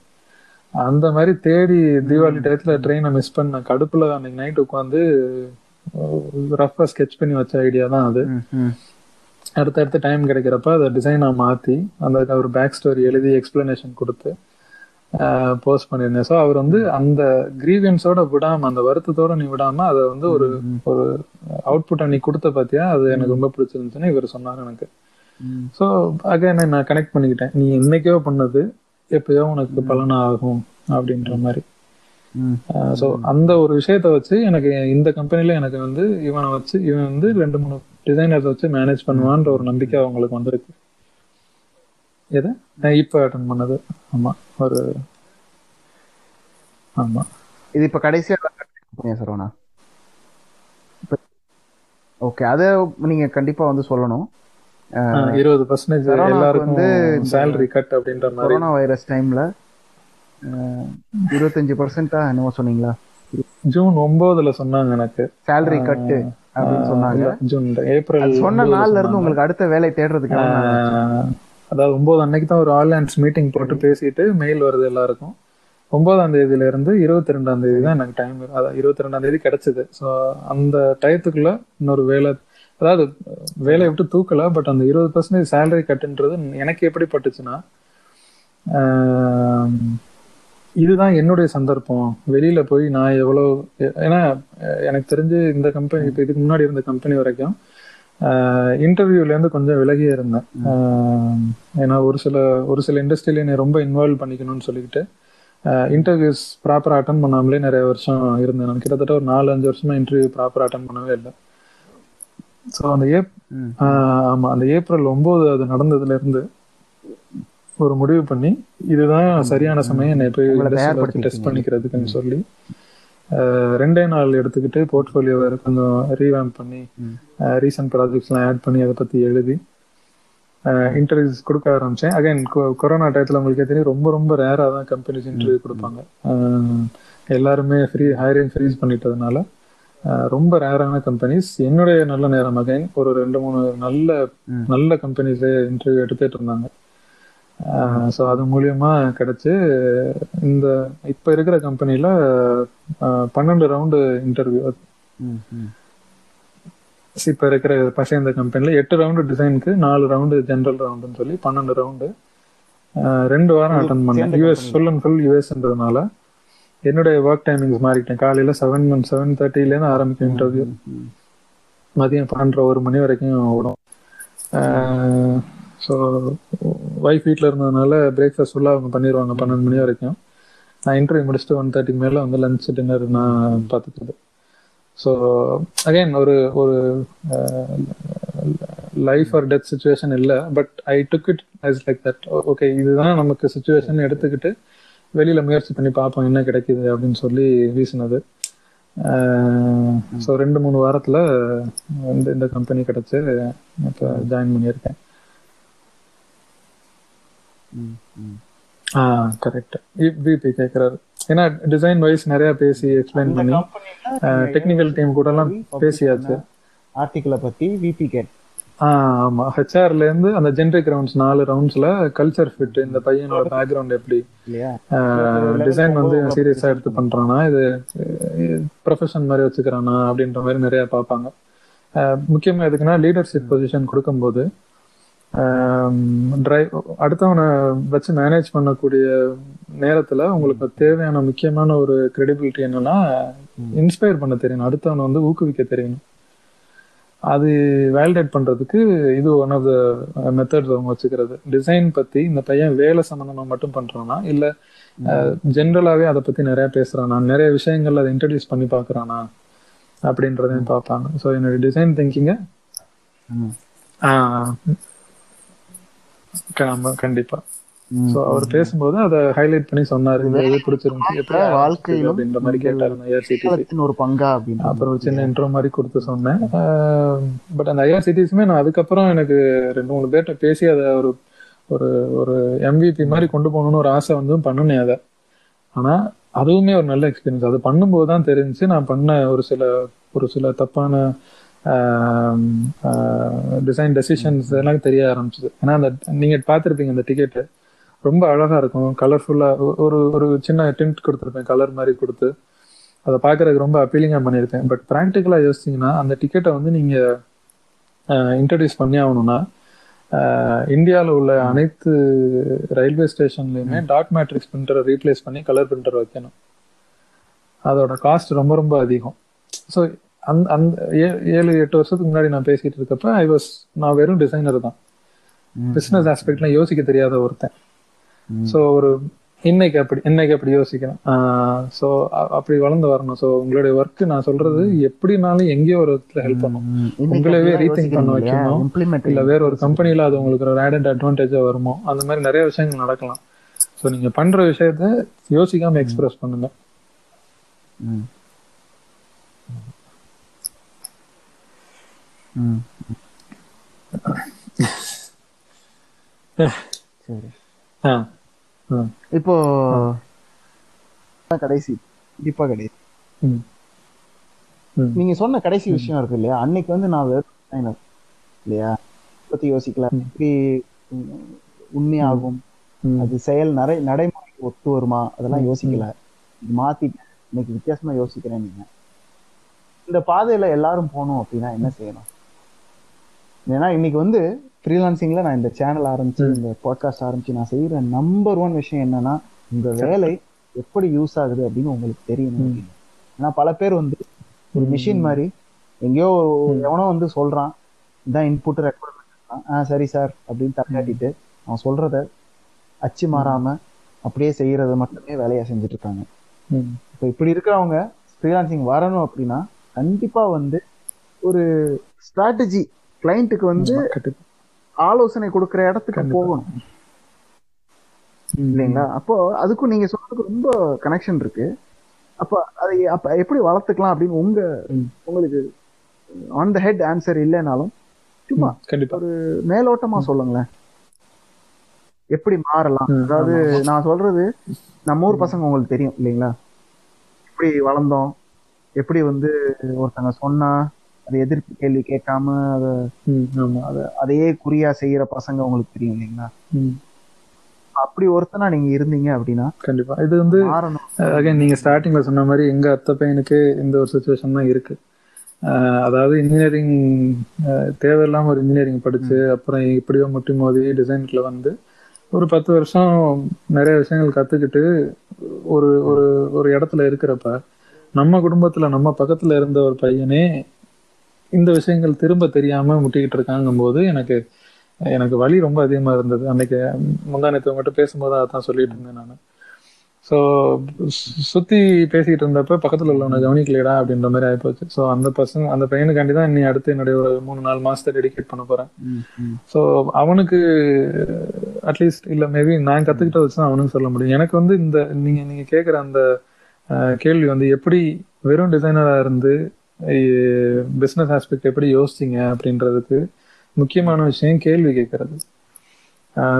அந்த மாதிரி தேடி தீபாவளி டயத்துல ட்ரெயினை மிஸ் பண்ண கடுப்புல அன்னைக்கு நைட் உட்காந்து ரஃபா ஸ்கெச் பண்ணி வச்ச ஐடியா தான் அது. அடுத்தடுத்த டைம் கிடைக்கிறப்ப அதை டிசைனா மாத்தி அந்த ஒரு பேக் ஸ்டோரி எழுதி எக்ஸ்பிளனேஷன் கொடுத்து போஸ்ட் பண்ணியிருந்தேன். ஸோ அவர் வந்து அந்த கிரீவியன்ஸோட விடாம அந்த வருத்தத்தோட நீ விடாம அதை வந்து ஒரு ஒரு அவுட்புட்டை நீ கொடுத்த பாத்தியா அது எனக்கு ரொம்ப பிடிச்சிருந்துச்சுன்னு இவர் சொன்னார் எனக்கு. ஸோ அகைன் நான் கனெக்ட் பண்ணிக்கிட்டேன். நீ என்னைக்கோ பண்ணது எப்பயோ உனக்கு பலனா ஆகும் அப்படின்ற மாதிரி. ஸோ அந்த ஒரு விஷயத்த வச்சு எனக்கு இந்த கம்பெனில எனக்கு வந்து இவனை வச்சு இவன் வந்து ரெண்டு மூணு டிசைனர்ஸ் வச்சு மேனேஜ் பண்ணுவான்ற ஒரு நம்பிக்கை அவங்களுக்கு வந்திருக்கு. எது? நான் இப்போ அட்டன் பண்ணது. ஆமா ஒரு ஆமா. இது இப்ப கடைசியா சரவணா? ஓகே அத நீங்க கண்டிப்பா வந்து சொல்லணும். இருபது பர்சன்டேஜ் எல்லாருக்கும் வந்து சேலரி கட் அப்படின்ற மாதிரி. கொரோனா வைரஸ் டைம்ல இருபத்தஞ்சு பர்சன்டா என்னமோ சொன்னீங்களா? ஜூன் ஒன்பதுல சொன்னாங்க எனக்கு. சேலரி கட்டு அப்படின்னு சொன்னாங்க. ஜூன் ஏப்ரல் சொன்ன நாள்ல இருந்து. உங்களுக்கு அடுத்த வேலை தேடுறதுக்கு அதாவது ஒன்பது அன்னைக்கு தான் ஒரு ஆன்லைன்ஸ் மீட்டிங் போட்டு பேசிட்டு மெயில் வருது எல்லாருக்கும். ஒன்பதாம் தேதியில இருந்து இருபத்தி ரெண்டாம் தேதி தான் எனக்கு டைம் அதாவது இருபத்தி ரெண்டாம் தேதி கிடைச்சது. ஸோ அந்த டயத்துக்குள்ள இன்னொரு வேலை அதாவது வேலையை விட்டு தூக்கல பட் அந்த இருபது பர்சன்டேஜ் சேலரி கட்டுன்றது எனக்கு எப்படி பட்டுச்சுன்னா இதுதான் என்னுடைய சந்தர்ப்பம். வெளியில போய் நான் எவ்வளவு ஏன்னா எனக்கு தெரிஞ்சு இந்த கம்பெனி இப்போ இதுக்கு முன்னாடி இருந்த கம்பெனி வரைக்கும் இன்டர்வியூல இருந்து கொஞ்சம் விலகியே இருந்தேன். ஏன்னா ஒரு சில ஒரு சில இண்டஸ்ட்ரியில என்னை ரொம்ப இன்வால்வ் பண்ணிக்கணும்னு சொல்லிக்கிட்டு இன்டர்வியூஸ் ப்ராப்பரா அட்டன் பண்ணாமலே நிறைய வருஷம் இருந்தேன். நான் கிட்டத்தட்ட ஒரு நாலு அஞ்சு வருஷமா இன்டர்வியூ ப்ராப்பரா அட்டன் பண்ணவே இல்லை. ஸோ அந்த ஏப் ஆமா அந்த ஏப்ரல் ஒன்பது அது நடந்ததுல இருந்து ஒரு முடிவு பண்ணி இதுதான் சரியான சமயம் என்னை போய் டெஸ்ட். பண்ணிக்கிறதுக்குன்னு சொல்லி ரெண்டே நாள் எடுத்துக்கிட்டு போர்ட்ஃபோலியோ கொஞ்சம் ரீவேம் பண்ணி. ரீசன்ட் ப்ராஜெக்ட்ஸ்லாம் ஆட் பண்ணி அதை பத்தி எழுதி இன்டர்வியூஸ் கொடுக்க ஆரம்பிச்சேன் அகைன் கொரோனா டயத்துல உங்களுக்கே தெரியும் ரொம்ப ரொம்ப ரேரா தான் கம்பெனிஸ் இன்டர்வியூ கொடுப்பாங்க எல்லாருமே ஃப்ரீ ஹைரிங் ஃப்ரீஸ் பண்ணிட்டதுனால ரொம்ப ரேரான கம்பெனிஸ் என்னுடைய நல்ல நேரம் அகைன் ஒரு ரெண்டு மூணு நல்ல. நல்ல கம்பெனிஸ் இன்டர்வியூ எடுத்துட்டு இருந்தாங்க ஸோ அது மூலியமா கிடைச்சு இந்த இப்ப இருக்கிற கம்பெனில பன்னெண்டு ரவுண்டு இன்டர்வியூ ம். இப்ப இருக்கிற பசங்க கம்பெனில எட்டு ரவுண்டு டிசைனுக்கு நாலு ரவுண்டு ஜென்ரல் ரவுண்டுன்னு சொல்லி பன்னெண்டு ரவுண்டு ரெண்டு வாரம் அட்டன் பண்ணேன் யூஎஸ். ஃபுல் அண்ட் ஃபுல் யூஎஸ்ன்றதுனால என்னுடைய ஒர்க் டைமிங்ஸ் மாறிட்டேன் காலையில செவன் செவன் தேர்ட்டிலேருந்து ஆரம்பிக்கும் இன்டர்வியூ மதியம் பன்னெண்டரை ஒரு மணி வரைக்கும் ஓடும். ஸோ ஒய்ஃப் வீட்டில் இருந்ததுனால பிரேக்ஃபாஸ்ட் ஃபுல்லாக அவங்க பண்ணிடுவாங்க பன்னெண்டு மணி வரைக்கும். நான் இன்டர்வியூ முடிச்சுட்டு ஒன் தேர்ட்டிக்கு மேலே வந்து லஞ்ச் டின்னர் நான் பார்த்துக்கிறது ஸோ அகைன் ஒரு ஒரு லைஃப் ஆர் டெத் சுச்சுவேஷன் இல்லை but I took it as like that okay இதுதான் நமக்கு சுச்சுவேஷன் எடுத்துக்கிட்டு வெளியில முயற்சி பண்ணி பார்ப்போம் என்ன கிடைக்குது அப்படின்னு சொல்லி வீசினது. ஸோ ரெண்டு மூணு வாரத்துல இந்த இந்த கம்பெனி கிடைச்சு இப்போ ஜாயின் பண்ணியிருக்கேன். ஆ கரெக்ட் பிபி கேட்குறாரு ஏன்னா டிசைன் வைஸ் நிறைய பேசி எக்ஸ்பிளைன் பண்ணி டெக்னிக்கல் டீம் கூட எல்லாம் பேசியாச்சு. ஆர்டிகிளை பத்தி விபி கேட் ஆமா. ஹெச்ஆர்ல இருந்து அந்த ஜென்ரிக் ரவுண்ட்ஸ் நாலு ரவுண்ட்ஸ்ல கல்ச்சர் ஃபிட் இந்த பையனோட பேக்ரவுண்ட் எப்படி? டிசைன் வந்து சீரியஸா எடுத்து பண்றானா? இது ப்ரொஃபஷன் மாதிரி வச்சுக்கிறானா? அப்படின்ற மாதிரி நிறைய பார்ப்பாங்க. முக்கியமா எதுக்குன்னா லீடர்ஷிப் பொசிஷன் கொடுக்கும்போது டிரைவ் அடுத்தவனை வச்சு மேனேஜ் பண்ணக்கூடிய நேரத்துல உங்களுக்கு தேவையான முக்கியமான ஒரு கிரெடிபிலிட்டி என்னன்னா இன்ஸ்பயர் பண்ண தெரியணும் அடுத்தவனை வந்து ஊக்குவிக்க தெரியணும் அது வேலிடேட் பண்றதுக்கு இது ஒன் ஆஃப் த மெத்தட்ஸ் அவங்க வச்சுக்கிறது. டிசைன் பத்தி இந்த பையன் வேலை சம்பந்தமா மட்டும் பண்றானா? இல்ல ஜென்ரலாவே அதை பத்தி நிறைய பேசுறானா? நிறைய விஷயங்கள்ல அதை இன்ட்ரடியூஸ் பண்ணி பாக்குறானா அப்படின்றதையும் பார்ப்பாங்க. ஸோ என்னோட டிசைன் திங்கிங்க ம். ஸோ அவர் பேசும்போது அதை ஹைலைட் பண்ணி சொன்னாரு. இந்த இது பிடிச்சிருந்துச்சு எப்படி வாழ்க்கையிலும் அப்படின்ற மாதிரி கேட்டாரு ஐஆர்சிடிசி ஒரு பங்கா அப்படின்னு அப்புறம் ஒரு சின்ன இன்ட்ரோ மாதிரி கொடுத்து சொன்னேன். பட் அந்த ஐஆர்சிடிஸுமே நான் அதுக்கப்புறம் எனக்கு ரெண்டு மூணு பேர்கிட்ட பேசி அதை ஒரு ஒரு ஒரு எம்விபி மாதிரி கொண்டு போகணும்னு ஒரு ஆசை வந்து பண்ணினேன் அதை. ஆனா அதுவுமே ஒரு நல்ல எக்ஸ்பீரியன்ஸ் அது பண்ணும்போது தான் தெரிஞ்சுச்சு நான் பண்ண ஒரு சில ஒரு சில தப்பான டிசைன் டெசிஷன்ஸ் எல்லாம் தெரிய ஆரம்பிச்சது. ஏன்னா அந்த நீங்க பார்த்துருப்பீங்க அந்த டிக்கெட்டு ரொம்ப அழகா இருக்கும். கலர்ஃபுல்லா ஒரு ஒரு சின்ன டிண்ட் கொடுத்துருப்பேன் கலர் மாதிரி கொடுத்து. அதை பார்க்கறதுக்கு ரொம்ப அப்பீலிங்கா பண்ணியிருப்பேன். பட் ப்ராக்டிக்கலா யோசிச்சீங்கன்னா அந்த டிக்கெட்டை வந்து நீங்க இன்ட்ரடியூஸ் பண்ணி ஆகணும்னா இந்தியாவில் உள்ள அனைத்து ரயில்வே ஸ்டேஷன்லயுமே டாட் மேட்ரிக்ஸ் பிரிண்டரை ரீப்ளேஸ் பண்ணி கலர் பிரிண்டர் வைக்கணும். அதோட காஸ்ட் ரொம்ப ரொம்ப அதிகம். ஸோ அந்த அந்த ஏ- ஏழு எட்டு வருஷத்துக்கு முன்னாடி நான் பேசிட்டு இருக்கப்ப ஐ வாஸ் நான் வெறும் டிசைனர் தான். பிசினஸ் ஆஸ்பெக்ட்லாம் யோசிக்க தெரியாத ஒருத்தன். ஸோ ஒரு இன்னைக்கு அப்படி இன்னைக்கு அப்படி யோசிக்கிறேன். ஸோ அப்படி வளர்ந்து வரணும். ஸோ உங்களுடைய ஒர்க் நான் சொல்றது எப்படினாலும் எங்கேயோ ஒரு இடத்துல ஹெல்ப் பண்ணும். உங்களவே ரீதிங்க் பண்ண வைக்கணும். இல்ல வேற ஒரு கம்பெனில அது உங்களுக்கு ஒரு ஆடட் அட்வான்டேஜா வருமோ? அந்த மாதிரி நிறைய விஷயங்கள் நடக்கலாம். ஸோ நீங்க பண்ற விஷயத்த யோசிக்காம எக்ஸ்பிரஸ் பண்ணுங்க. சரி. இப்போ கடைசி கண்டிப்பா கடைசி நீங்க சொன்ன கடைசி விஷயம் இருக்கு இல்லையா? அன்னைக்கு வந்து நான் வெறும் இல்லையா? பத்தி யோசிக்கல. எப்படி உண்மையாகும். அது செயல் நடை நடைமுறை ஒத்து வருமா? அதெல்லாம் யோசிக்கல. மாத்திட்டேன். இன்னைக்கு வித்தியாசமா யோசிக்கிறேன் நீங்க இந்த பாதையில எல்லாரும் போகணும் அப்படின்னா என்ன செய்யணும்? ஏன்னா இன்னைக்கு வந்து ஃப்ரீலான்சிங்ல நான் இந்த சேனல் ஆரம்பிச்சு இந்த பாட்காஸ்ட் ஆரம்பிச்சு நான் செய்யற நம்பர் ஒன் விஷயம் என்னன்னா இந்த வேலை எப்படி யூஸ் ஆகுது அப்படின்னு உங்களுக்கு தெரியணும். ஏன்னா பல பேர் வந்து ஒரு மிஷின் மாதிரி எங்கேயோ எவனோ வந்து சொல்றான் இதான் இன்புட் ரெக்குவயர்மெண்ட் ஆ சரி சார் அப்படின்னு தலையாட்டிட்டு அவன் சொல்றத அச்சு மாறாம அப்படியே செய்யறத மட்டுமே வேலையா செஞ்சுட்டு இருக்காங்க. இப்போ இப்படி இருக்கிறவங்க ஃப்ரீலான்சிங் வரணும் அப்படின்னா கண்டிப்பா வந்து ஒரு ஸ்ட்ராட்டஜி கிளைண்ட்டுக்கு வந்து ஆலோசனை கொடுக்கிற இடத்துக்கு. போகணும். இல்லைங்களா? அப்போ அதுக்கும் நீங்க சொல்றதுக்கு ரொம்ப கனெக்ஷன் இருக்கு. அப்ப அதை அப்ப எப்படி வளர்த்துக்கலாம் அப்படின்னு உங்க. உங்களுக்கு ஆன் த ஹெட் ஆன்சர் இல்லைனாலும் சும்மா கண்டிப்பா. ஒரு மேலோட்டமா சொல்லுங்களேன். எப்படி மாறலாம்? அதாவது நான் சொல்றது நம்ம ஊர் பசங்க உங்களுக்கு தெரியும் இல்லைங்களா? எப்படி வளர்ந்தோம்? எப்படி வந்து ஒருத்தங்க சொன்னா அது எதிர்ப்பு கேள்வி கேட்காம அதை அதையே குறியா செய்யற பசங்க உங்களுக்கு தெரியும் இல்லைங்களா? அப்படி ஒருத்தனா நீங்க இருந்தீங்க அப்படின்னா கண்டிப்பா. இது வந்து அகைன் நீங்க ஸ்டார்டிங்ல சொன்ன மாதிரி எங்க அத்தை பையனுக்கு இந்த ஒரு சுச்சுவேஷன் தான் இருக்கு. அதாவது இன்ஜினியரிங் தேவையில்லாம ஒரு இன்ஜினியரிங் படிச்சு அப்புறம் இப்படியோ முட்டி மோதி டிசைன்ல வந்து ஒரு பத்து வருஷம் நிறைய விஷயங்கள் கத்துக்கிட்டு ஒரு ஒரு ஒரு இடத்துல இருக்கிறப்ப நம்ம குடும்பத்துல நம்ம பக்கத்துல இருந்த ஒரு பையனே இந்த விஷயங்கள் திரும்ப தெரியாம முட்டிக்கிட்டு இருக்காங்கும் போது எனக்கு எனக்கு வலி ரொம்ப அதிகமா இருந்தது. அன்னைக்கு மட்டும் பேசும்போது அதான் சொல்லிட்டு இருந்தேன் நான். ஸோ சுத்தி பேசிட்டு இருந்தப்ப பக்கத்துல உள்ளவனை கவனிக்கலையடா அப்படின்ற மாதிரி ஆயிப்போச்சு. ஸோ அந்த பசங்க அந்த பையனுக்காண்டி தான் நீ அடுத்து என்னுடைய ஒரு மூணு நாலு மாசத்தை டெடிகேட் பண்ண போறேன். ஸோ அவனுக்கு அட்லீஸ்ட் இல்ல மேபி நான் கத்துக்கிட்ட வச்சு அவனுக்கு சொல்ல முடியும். எனக்கு வந்து இந்த நீங்க நீங்க கேக்குற அந்த கேள்வி வந்து எப்படி வெறும் டிசைனரா இருந்து பிசினஸ் ஆஸ்பெக்ட் எப்படி யோசிச்சீங்க அப்படின்றதுக்கு முக்கியமான விஷயம் கேள்வி கேட்கறது.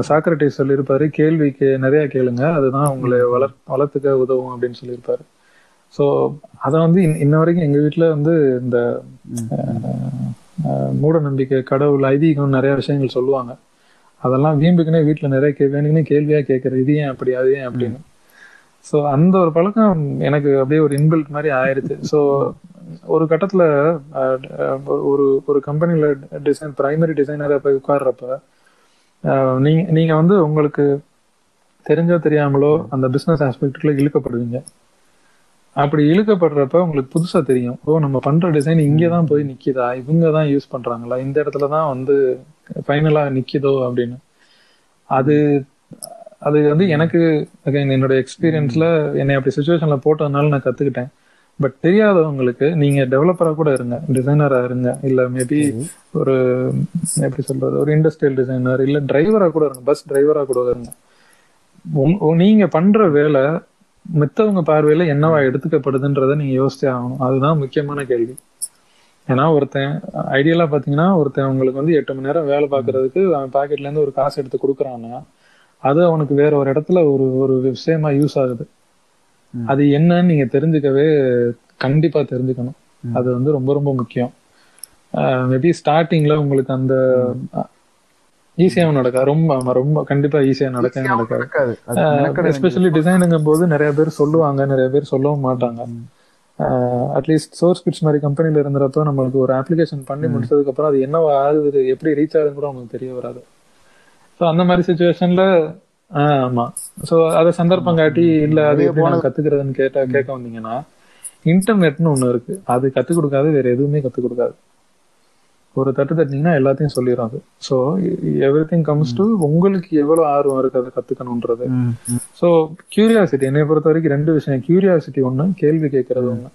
சாக்ரட்டிஸ் சொல்லியிருப்பாரு கேள்விக்கு நிறைய கேளுங்க அதுதான் உங்களை வளர் வளர்த்துக்க உதவும் அப்படின்னு சொல்லியிருப்பாரு. ஸோ அதை வந்து இன்ன- வரைக்கும் எங்க வீட்ல வந்து இந்த மூட நம்பிக்கை கடவுள் ஐதீகம் நிறைய விஷயங்கள் சொல்லுவாங்க. அதெல்லாம் வீம்புக்குனே வீட்டுல நிறைய கே வேணுக்குனே கேள்வியா கேட்கறது இது ஏன் அப்படி அது ஏன் அப்படின்னு. ஸோ அந்த ஒரு பழக்கம் எனக்கு அப்படியே ஒரு இன்பில்ட் மாதிரி ஆயிருச்சு. ஸோ ஒரு கட்டத்துல ஒரு ஒரு கம்பெனில டிசைன் பிரைமரி டிசைனரா போய் உட்கார்றப்ப நீங்க நீங்க வந்து உங்களுக்கு தெரிஞ்சோ தெரியாமலோ அந்த பிசினஸ் ஆஸ்பெக்ட்ல இழுக்கப்படுவீங்க. அப்படி இழுக்கப்படுறப்ப உங்களுக்கு புதுசா தெரியும். ஓ நம்ம பண்ற டிசைன் இங்கே தான் போய் நிக்குதா? இவங்க தான் யூஸ் பண்றாங்களா? இந்த இடத்துல தான் வந்து ஃபைனலா நிக்குதோ அப்படின்னு. அது அது வந்து எனக்கு என்னோட எக்ஸ்பீரியன்ஸ்ல என்னை அப்படி சுச்சுவேஷன்ல போட்டதுனால நான் கத்துக்கிட்டேன். பட் தெரியாதவங்களுக்கு நீங்க டெவலப்பரா கூட இருங்க டிசைனரா இருங்க இல்ல மேபி ஒரு எப்படி சொல்றது ஒரு இண்டஸ்ட்ரியல் டிசைனர் இல்ல டிரைவரா கூட இருங்க பஸ் டிரைவரா கூட இருங்க. நீங்க பண்ற வேலை மித்தவங்க பார்வையில என்னவா எடுத்துக்கப்படுதுன்றதை நீங்க யோசிச்சே ஆகணும். அதுதான் முக்கியமான கேள்வி. ஏன்னா ஒருத்தன் ஐடியலா பாத்தீங்கன்னா ஒருத்தன் உங்களுக்கு வந்து எட்டு மணி நேரம் வேலை பார்க்கறதுக்கு அவன் பாக்கெட்ல இருந்து ஒரு காசு எடுத்து கொடுக்குறான்னா அது அவனுக்கு வேற ஒரு இடத்துல ஒரு ஒரு விஷயமா யூஸ் ஆகுது. அது என்னன்னு நீங்க தெரிஞ்சுக்கவே கண்டிப்பா தெரிஞ்சுக்கணும். அது வந்து ரொம்ப ரொம்ப முக்கியம். மேபி ஸ்டார்டிங்ல உங்களுக்கு அந்த ஈஸியாவும் நடக்காது ரொம்ப ரொம்ப கண்டிப்பா ஈஸியா நடக்கவே நடக்காது. எஸ்பெஷலி டிசைனுங்கும் போது நிறைய பேர் சொல்லுவாங்க நிறைய பேர் சொல்லவும் மாட்டாங்க. அட்லீஸ்ட் சோர்ஸ் கிட்ஸ் மாதிரி கம்பெனில இருந்தப்ப நம்மளுக்கு ஒரு அப்ளிகேஷன் பண்ணி முடிச்சதுக்கு அப்புறம் அது என்னவா ஆகுது எப்படி ரீச் ஆகுதுன்னு கூட நமக்கு தெரிய வராது. ஸோ அந்த மாதிரி சுச்சுவேஷன்ல ஆமா. ஸோ அதை சந்தர்ப்பம் காட்டி இல்ல அது நான் கத்துக்கிறதுன்னு கேட்டா கேட்க வந்தீங்கன்னா இன்டர்நெட்னு ஒண்ணு இருக்கு. அது கத்துக் கொடுக்காது வேற எதுவுமே கத்துக் கொடுக்காது. ஒரு தட்டு தட்டினீங்கன்னா எல்லாத்தையும் சொல்லிடும் அது. So everything comes to உங்களுக்கு எவ்வளவு ஆர்வம் இருக்கு அதை கத்துக்கணும்ன்றது. ஸோ கியூரியாசிட்டி என்னை பொறுத்த வரைக்கும் ரெண்டு விஷயம். கியூரியாசிட்டி ஒண்ணு கேள்வி கேட்கறது ஒண்ணு.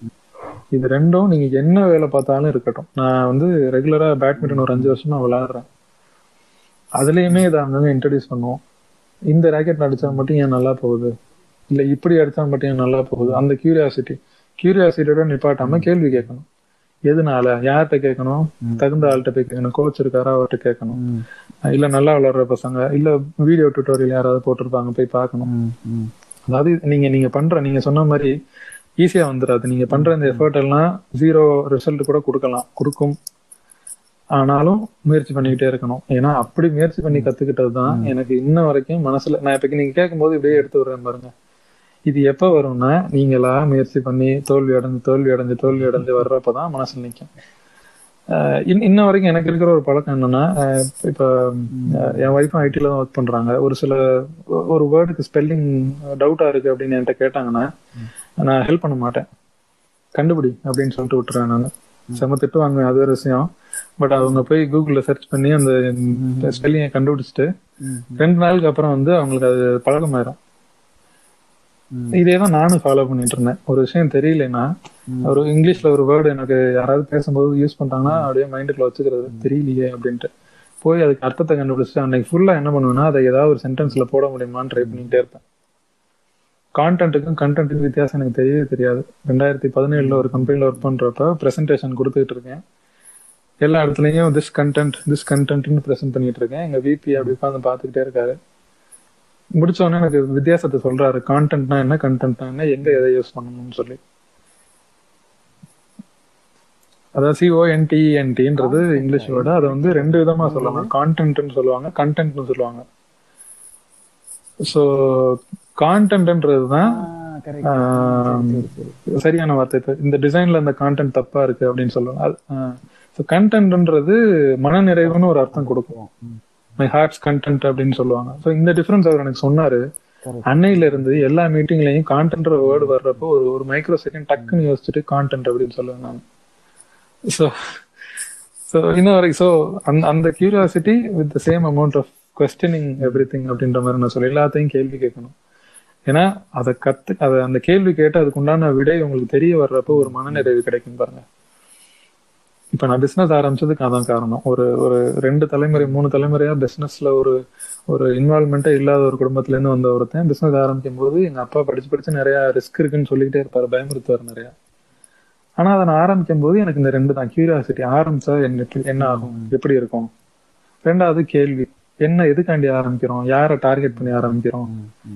இது ரெண்டும் நீங்க என்ன வேலை பார்த்தாலும் இருக்கட்டும். நான் வந்து ரெகுலரா பேட்மிண்டன் ஒரு அஞ்சு வருஷமா விளையாடுறேன். அதுலயுமே இதை அங்கங்க இன்ட்ரடியூஸ் பண்ணுவோம். இந்த ராக்கெட் அடிச்சா மட்டும் ஏன் நல்லா போகுது? இல்ல இப்படி அடிச்சா மட்டும் ஏன் நல்லா போகுது? அந்த கியூரியாசிட்டி கியூரியாசிட்டியோட நிப்பாட்டாம கேள்வி கேட்கணும். எதனால? யார்கிட்ட கேட்கணும்? தகுந்த ஆள்கிட்ட போய் கேட்கணும். கோச் இருக்காரா அவர்கிட்ட கேட்கணும். இல்ல நல்லா விளையாடுற பசங்க இல்ல வீடியோ டியூட்டோரியல் யாராவது போட்டிருப்பாங்க போய் பார்க்கணும். அதாவது நீங்க நீங்க பண்ற நீங்க சொன்ன மாதிரி ஈஸியா வந்துடாது நீங்க பண்ற இந்த எஃபர்ட் எல்லாம் ஜீரோ ரிசல்ட் கூட கொடுக்கலாம். கொடுக்கும். ஆனாலும் முயற்சி பண்ணிக்கிட்டே இருக்கணும். ஏன்னா அப்படி முயற்சி பண்ணி கத்துக்கிட்டது தான் எனக்கு இன்ன வரைக்கும் மனசுல நான் இப்ப நீங்க கேட்கும்போது இப்படியே எடுத்து விடுறேன் பாருங்க. இது எப்ப வரும்னா நீங்களா முயற்சி பண்ணி தோல்வி அடைஞ்சு தோல்வி அடைஞ்சு தோல்வி அடைஞ்சு வர்றப்பதான் மனசுல இன்- இன்ன வரைக்கும் எனக்கு இருக்கிற ஒரு பழக்கம் என்னன்னா இப்ப என் ஒய்ஃபும் ஐடில தான் ஒர்க் பண்றாங்க. ஒரு சில ஒரு வேர்டுக்கு ஸ்பெல்லிங் டவுட்டா இருக்கு அப்படின்னு என்கிட்ட கேட்டாங்கன்னா நான் ஹெல்ப் பண்ண மாட்டேன். கண்டுபிடி அப்படின்னு சொல்லிட்டு விட்டுறேன் நான். செம திட்டுவாங்க அது ஒரு விஷயம். பட் அவங்க போய் கூகுள்ல சர்ச் பண்ணி அந்த ஸ்பெல்லிங்கை கண்டுபிடிச்சிட்டு. ரெண்டு நாளுக்கு அப்புறம் வந்து அவங்களுக்கு அது பழக்கமாயிரும் ம். இதே தான் நானும் ஃபாலோ பண்ணிட்டு இருந்தேன். ஒரு விஷயம் தெரியலன்னா ஒரு இங்கிலீஷ்ல ஒரு வேர்டு எனக்கு யாராவது பேசும்போது யூஸ் பண்ணிட்டாங்கன்னா அப்படியே மைண்டுக்குள்ள வச்சுக்கிறது. தெரியலையே அப்படின்ட்டு. போய் அதுக்கு அர்த்தத்தை கண்டுபிடிச்சிட்டு அன்னைக்கு ஃபுல்லா என்ன பண்ணுவேன்னா அதை ஏதாவது ஒரு சென்டென்ஸ்ல போட முடியுமான்னு ட்ரை பண்ணிட்டே இருப்பேன். கான்டென்ட்டுக்கும் கண்டென்ட்டுக்கும் வித்தியாசம் எனக்கு தெரியவே தெரியாது. ரெண்டாயிரத்தி பதினேழுல ஒரு கம்பெனில ஒர்க் பண்றப்ப பிரசன்டேஷன் கொடுத்துட்டு இருக்கேன். எல்லா இடத்துலயும் திஸ் கண்டென்ட் திஸ் கண்டென்ட்னு ப்ரெசென்ட் பண்ணிட்டு இருக்கேன். எங்க விபி அப்படி உட்காந்து பார்த்துக்கிட்டே இருக்காரு. முடிச்ச உடனே எனக்கு வித்தியாசத்தை சொல்றாரு. கான்டென்ட்னா என்ன கண்டென்ட்னா என்ன எங்க எதை யூஸ் பண்ணணும்னு சொல்லி. அதாவது சிஓஎன்டிஎன்டின்றது இங்கிலீஷ் வேர்டு. அதை வந்து ரெண்டு விதமா சொல்லலாம். கான்டென்ட்னு சொல்லுவாங்க கண்டென்ட்னு சொல்லுவாங்க. ஸோ கான்டென்ட்ன்றது தான் ஆ, correct. ஆஹ், சரியான வார்த்தை. இந்த டிசைன்ல இந்த கான்டென்ட் தப்பா இருக்கு அப்படின்னு சொல்லுவாங்க ஸோ கண்டென்ட்ன்றது மனநிறைவுன்னு ஒரு அர்த்தம் கொடுக்கும். மை. ஹார்ட்ஸ் கண்டென்ட் அப்படின்னு சொல்லுவாங்க. ஸோ இந்த டிஃபரன்ஸ் அவர் எனக்கு சொன்னாரு. அன்னையில இருந்து எல்லா மீட்டிங்லயும் கான்டென்ட்ற வேர்டு வர்றப்போ ஒரு ஒரு மைக்ரோ செகண்ட் டக்குன்னு யோசிச்சுட்டு கான்டென்ட் அப்படின்னு சொல்லுவேன் நான். ஸோ ஸோ இன்னும் வரைக்கும் ஸோ அந்த அந்த curiosity with the same amount of questioning everything அப்படின்ற மாதிரி நான் சொல்லி எல்லாத்தையும் கேள்வி கேட்கணும். ஏன்னா அதை கத்து அதை அந்த கேள்வி கேட்டு அதுக்கு உண்டான விடை உங்களுக்கு தெரிய வர்றப்போ ஒரு மனநிறைவு கிடைக்கும் பாருங்க. இப்ப நான் பிசினஸ் ஆரம்பிச்சதுக்கு அதான் காரணம். ஒரு ஒரு ரெண்டு தலைமுறை மூணு தலைமுறையா பிசினஸ்ல ஒரு ஒரு இன்வால்மெண்ட்டே இல்லாத ஒரு குடும்பத்துல இருந்து வந்த ஒருத்தன் பிசினஸ் ஆரம்பிக்கும் போது எங்க அப்பா படிச்சு படிச்சு நிறைய ரிஸ்க் இருக்குன்னு சொல்லிக்கிட்டே இருப்பாரு பயமுறுத்துவார் நிறைய. ஆனா அதை நான் ஆரம்பிக்கும் போது எனக்கு இந்த ரெண்டு தான். கியூரியாசிட்டி ஆரம்பிச்சா என்ன என்ன ஆகும்? எப்படி இருக்கும்? ரெண்டாவது கேள்வி. என்ன எதுக்காண்டி ஆரம்பிக்கிறோம்? யாரை டார்கெட் பண்ணி ஆரம்பிக்கிறோம்?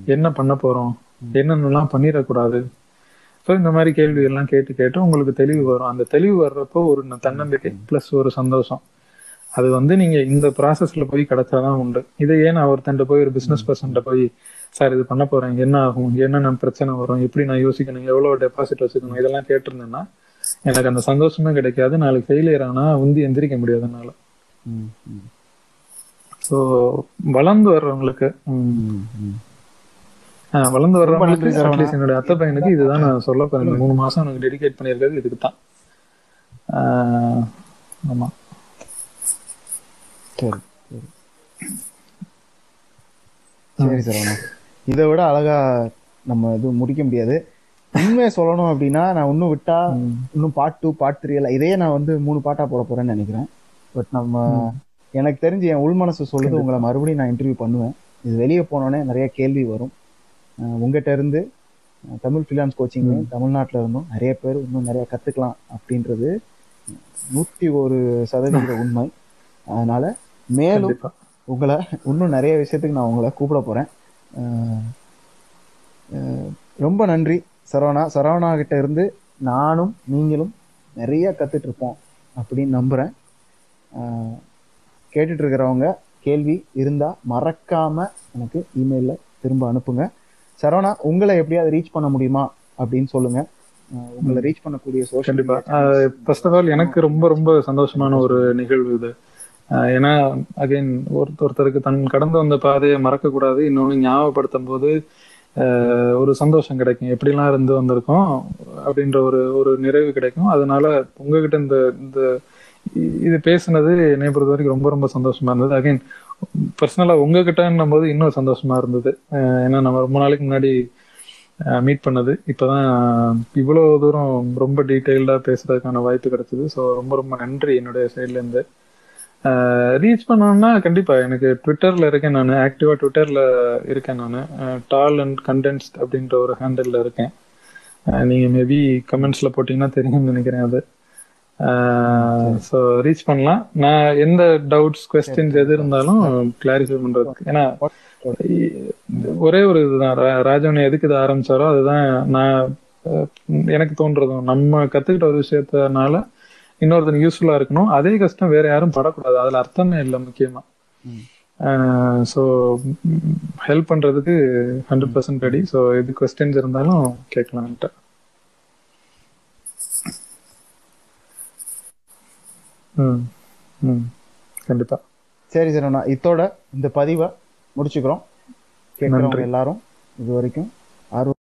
என்ன பண்ண போறோம்? என்னென்னலாம் பண்ணிடக்கூடாது? ஸோ இந்த மாதிரி கேள்வி எல்லாம் கேட்டு கேட்டு உங்களுக்கு தெளிவு வரும். அந்த தெளிவு வர்றப்போ ஒரு தன்னம்பிக்கை ப்ளஸ் ஒரு சந்தோஷம். அது வந்து நீங்க இந்த ப்ராசஸ்ல போய் கிடைச்சாதான் உண்டு. இதை ஏன் ஒருத்தன்ட்ட போய் ஒரு பிசினஸ் பர்சன்ட்ட போய் சார் இது பண்ண போறேன். என்ன ஆகும்? என்னென்ன பிரச்சனை வரும்? எப்படி நான் யோசிக்கணும்? எவ்வளவு டெபாசிட் வச்சுக்கணும்? இதெல்லாம் கேட்டிருந்தேன்னா எனக்கு அந்த சந்தோஷமே கிடைக்காது. நாளைக்கு ஃபெயிலியர் ஆனா உந்தி எந்திரிக்க முடியாது என்னால ஸோ வளர்ந்து வர்றவங்களுக்கு வளர்ந்து வர்றவங்களுக்கு என்னோட அத்தை பையனுக்கு இதுதான் நான் சொல்ல போறேன். மூணு மாசம் எனக்கு டெடிகேட் பண்ணியிருக்கிறது இதுக்கு தான் ஆமா. சரி சரி. சரி சரவணா. இதை விட அழகா நம்ம இது முடிக்க முடியாது. உண்மையை சொல்லணும் அப்படின்னா நான் இன்னும் விட்டா இன்னும் பார்ட் டூ பார்ட் த்ரீ எல்லாம் இதையே நான் வந்து மூணு பாட்டா போட போறேன்னு நினைக்கிறேன். பட் நம்ம எனக்கு தெரிஞ்சு என் உள் மனசு சொல்லுது உங்களை மறுபடியும் நான் இன்டர்வியூ பண்ணுவேன். இது வெளியே போனோடனே நிறைய கேள்வி வரும். உங்ககிட்ட இருந்து தமிழ் ஃபினான்ஸ் கோச்சிங் தமிழ்நாட்டில் இருந்தும் நிறைய பேர் இன்னும் நிறைய கத்துக்கலாம் அப்படின்றது நூத்தி ஒரு சதவீத உண்மை. அதனால மேலும் உங்களை இன்னும் நிறைய விஷயத்துக்கு நான் உங்களை கூப்பிட அஹ் ரொம்ப நன்றி சரவணா. சரவணா கிட்ட இருந்து நானும் நீங்களும் நிறைய கத்துட்டு இருப்போம் அப்படின்னு நம்புறேன். அஹ் கேட்டுட்டு இருக்கிறவங்க கேள்வி இருந்தா மறக்காம எனக்கு இமெயிலில் திரும்ப அனுப்புங்க. சரவணா உங்களை எப்படியாவது ரீச் பண்ண முடியுமா அப்படின்னு சொல்லுங்க. உங்களை ரீச் பண்ணக்கூடிய சோஷியல் கண்டிப்பாக ஃபர்ஸ்ட் ஆஃப் ஆல் எனக்கு ரொம்ப ரொம்ப சந்தோஷமான ஒரு நிகழ்வு இது. ஏன்னா அகைன் ஒருத்தருக்கு தன் கடந்து வந்த பாதையை மறக்கக்கூடாது. இன்னொன்று ஞாபகப்படுத்தும் போது ஒரு சந்தோஷம் கிடைக்கும். எப்படிலாம் இருந்து வந்திருக்கோம் அப்படின்ற ஒரு ஒரு நிறைவு கிடைக்கும். அதனால உங்ககிட்ட இந்த இந்த இது பேசுனது என்னை பொறுத்த வரைக்கும் ரொம்ப ரொம்ப சந்தோஷமா இருந்தது. அகைன் பர்சனலா உங்ககிட்டன்னும் போது இன்னும் சந்தோஷமா இருந்தது. ஏன்னா நம்ம ரொம்ப நாளைக்கு முன்னாடி மீட் பண்ணது. இப்பதான் இவ்வளவு தூரம் ரொம்ப டீட்டெயில்டா பேசுறதுக்கான வாய்ப்பு கிடைச்சது. ஸோ ரொம்ப ரொம்ப நன்றி என்னுடைய சைட்ல இருந்து. ரீச் பண்ணணும்னா கண்டிப்பா எனக்கு ட்விட்டர்ல இருக்கேன் நான். ஆக்டிவா ட்விட்டர்ல இருக்கேன் நான். டால் அண்ட் கண்டென்ஸ்ட் அப்படின்ற ஒரு ஹேண்டில் இருக்கேன். நீங்க மேபி கமெண்ட்ஸ்ல போட்டீங்கன்னா தெரியும்னு நினைக்கிறேன் அது. ஸோ ரீச் பண்ணலாம். நான் எந்த டவுட்ஸ் கொஸ்டின்ஸ் எது இருந்தாலும் கிளாரிஃபை பண்றதுக்கு. ஏன்னா ஒரே ஒரு இதுதான். ரா- ராஜவன் எதுக்கு இதை ஆரம்பிச்சாரோ அதுதான் நான் எனக்கு தோன்றதும். நம்ம கத்துக்கிட்ட ஒரு விஷயத்தனால இன்னொருத்தனுக்கு யூஸ்ஃபுல்லா இருக்கணும். அதே கஷ்டம் வேற யாரும் படக்கூடாது. அதுல அர்த்தமே இல்லை முக்கியமா. ஸோ ஹெல்ப் பண்றதுக்கு ஹண்ட்ரட் பர்சன்ட் ரெடி ஸோ எது கொஸ்டின்ஸ் இருந்தாலும் கேட்கலான்ட்டு ம் ம் கண்டிப்பா. சரி சரவணா இத்தோட இந்த பதிவை முடிச்சுக்கிறோம். கேட்குறவங்க. எல்லாரும் இது வரைக்கும் ஆர்வம்